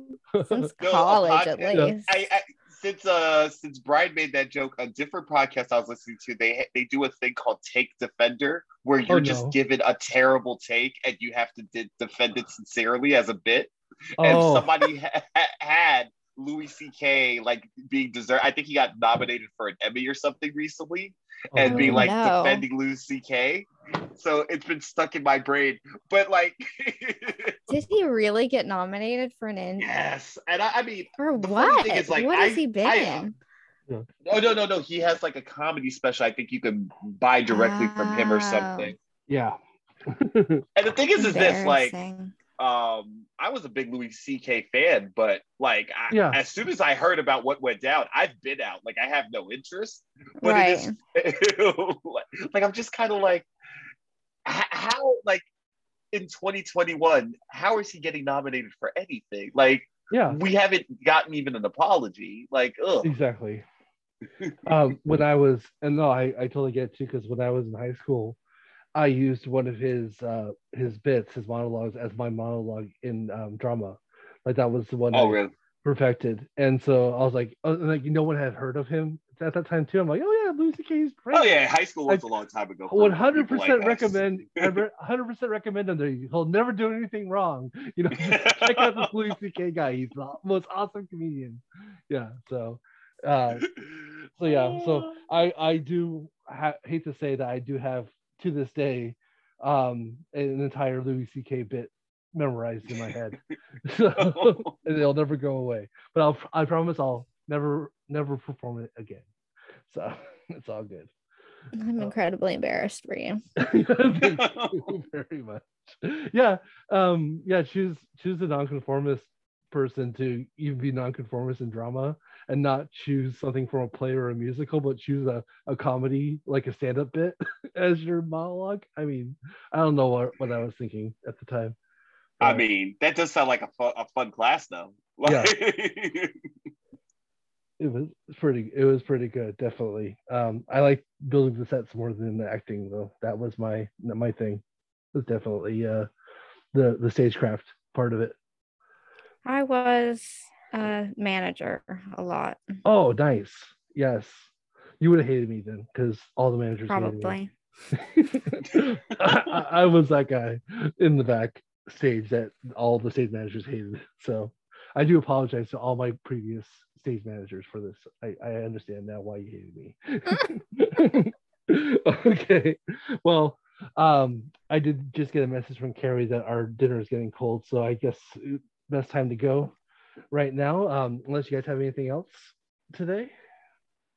since no, college, at least. I, I, since uh since Brian made that joke, a different podcast I was listening to, they they do a thing called Take Defender, where you're oh, no. just given a terrible take and you have to de- defend it sincerely as a bit. Oh. And somebody ha- had Louis C.K. like being deserved. I think he got nominated for an Emmy or something recently, oh, and being like no. defending Louis C.K. So it's been stuck in my brain. But like, <laughs> did he really get nominated for an Emmy? Yes, and I, I mean, for what? Is, like, what has he been I, in? No, no, no, no. He has like a comedy special. I think you can buy directly from him or something. Yeah. <laughs> and the thing is, is this like um I was a big Louis C.K. fan, but like I, yeah. as soon as I heard about what went down, I've been out. Like I have no interest. But right. it is <laughs> like I'm just kind of like how like in 2021, how is he getting nominated for anything? Like yeah, we haven't gotten even an apology. Like ugh. exactly. um, when I was and no, I, I totally get it too because when I was in high school, I used one of his uh, his bits, his monologues, as my monologue in um, drama. Like that was the one oh, I really? perfected. And so I was like, oh, like no one had heard of him at that time too. I'm like, oh yeah, Louis C.K.'s great. Oh yeah, high school was I, a long time ago. One hundred percent recommend. <laughs> One hundred percent recommend him. There, he'll never do anything wrong. <laughs> You know, <laughs> check out this Louis C.K. guy. He's the most awesome comedian. Yeah. So, uh, so yeah. So I I do ha- hate to say that I do have to this day um, an entire Louis C.K. bit memorized in my head, <laughs> so, <laughs> and they'll never go away. But I'll I promise I'll never never perform it again. So <laughs> it's all good. I'm incredibly uh, embarrassed for you. thank you very much. Yeah, um, yeah. Choose choose a nonconformist person to even be nonconformist in drama and not choose something from a play or a musical, but choose a, a comedy like a stand-up bit <laughs> as your monologue. I mean, I don't know what, what I was thinking at the time. I mean, that does sound like a fun, a fun class though. yeah. <laughs> it was pretty it was pretty good definitely um i like building the sets more than the acting though that was my my thing it was definitely uh the the stagecraft part of it i was a manager a lot oh nice yes you would have hated me then because all the managers probably <laughs> I, I was that guy in the back stage that all the stage managers hated so i do apologize to all my previous stage managers for this. I, I understand now why you hated me. <laughs> okay. Well, um, I did just get a message from Carrie that our dinner is getting cold, so I guess best time to go right now. Um, unless you guys have anything else today.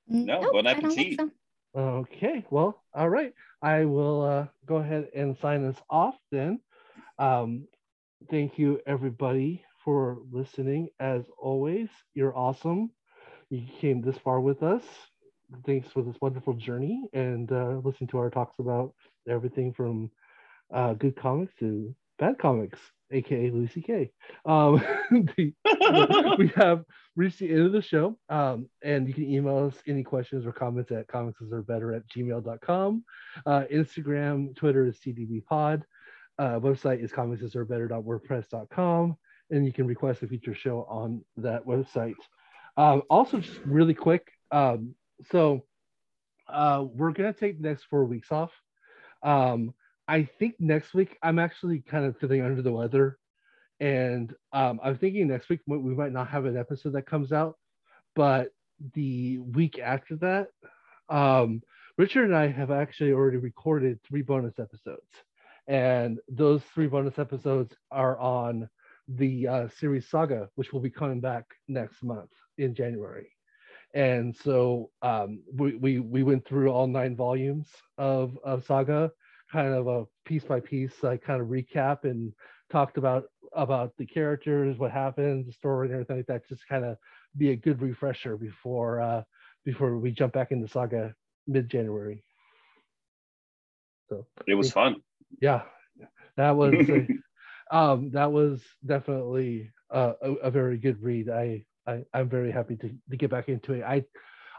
No, nope, bon appetit. So. Okay, well, all right. I will uh, go ahead and sign us off then. Um, thank you, everybody, for listening. As always, you're awesome. You came this far with us. Thanks for this wonderful journey and uh, listen to our talks about everything from uh, good comics to bad comics, aka Louis C.K. Um, <laughs> the, we have reached the end of the show, um, and you can email us any questions or comments at comicsarebetter at gmail.com. Uh, Instagram, Twitter is CDBpod. Uh, website is comicsarebetter.wordpress.com and you can request a future show on that website. Um, also, just really quick, um, so uh, we're gonna take the next four weeks off. Um, I think next week I'm actually kind of feeling under the weather, and um, I'm thinking next week we might not have an episode that comes out, but the week after that, um, Richard and I have actually already recorded three bonus episodes, and those three bonus episodes are on the uh, series Saga, which will be coming back next month in January. And so um, we, we we went through all nine volumes of of Saga, kind of a piece by piece, like kind of recap and talked about about the characters, what happened, the story, and everything like that. Just kind of be a good refresher before uh, before we jump back into Saga mid January. So it was fun. Yeah, that was <laughs> um, that was definitely a, a, very good read. I, I I'm very happy to, to get back into it. I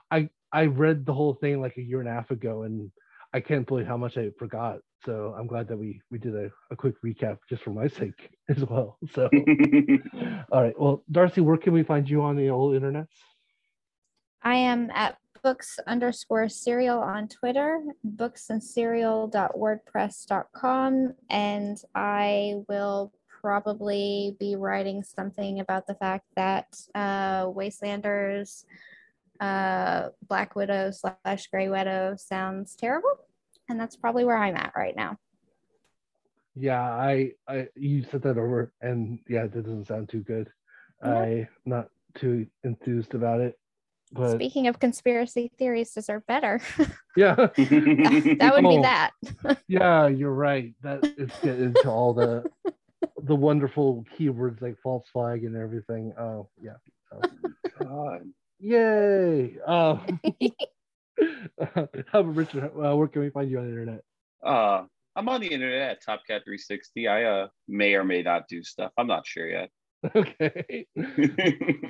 I I read the whole thing like a year and a half ago, and I can't believe how much I forgot. So I'm glad that we we did a, a quick recap just for my <laughs> sake as well. So <laughs> all right. Well, Darcy, where can we find you on the old internet? I am at books underscore cereal on Twitter, booksandcereal.wordpress.com, and I will probably be writing something about the fact that uh, Wastelanders, uh, Black Widow slash Grey Widow sounds terrible, and that's probably where I'm at right now. Yeah, I, I you said that over, and yeah, that doesn't sound too good. Yeah. I'm not too enthused about it. But speaking of conspiracy theories deserve better. <laughs> Yeah. that, would oh, be that. yeah, you're right. That is get into all the the wonderful keywords like false flag and everything. Oh yeah. Oh, <laughs> Yay. Uh, <laughs> <laughs> how about Richard? Uh, where can we find you on the internet? Uh I'm on the internet at TopCat360. I uh may or may not do stuff. I'm not sure yet. <laughs> Okay.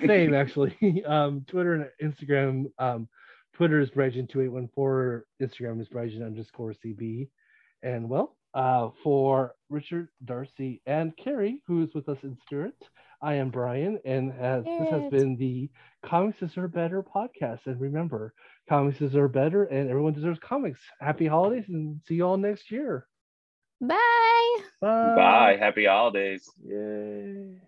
Same actually. Um, Twitter and Instagram. Um, Twitter is Brighton2814. Instagram is Brighton underscore CB. And well, uh, for Richard, Darcy, and Carrie, who is with us in spirit, I am Brian, and has, this has been the Comics Are Better podcast. And remember, comics are better, and everyone deserves comics. Happy holidays, and see you all next year. Bye. Bye. Bye. Happy holidays. Yay.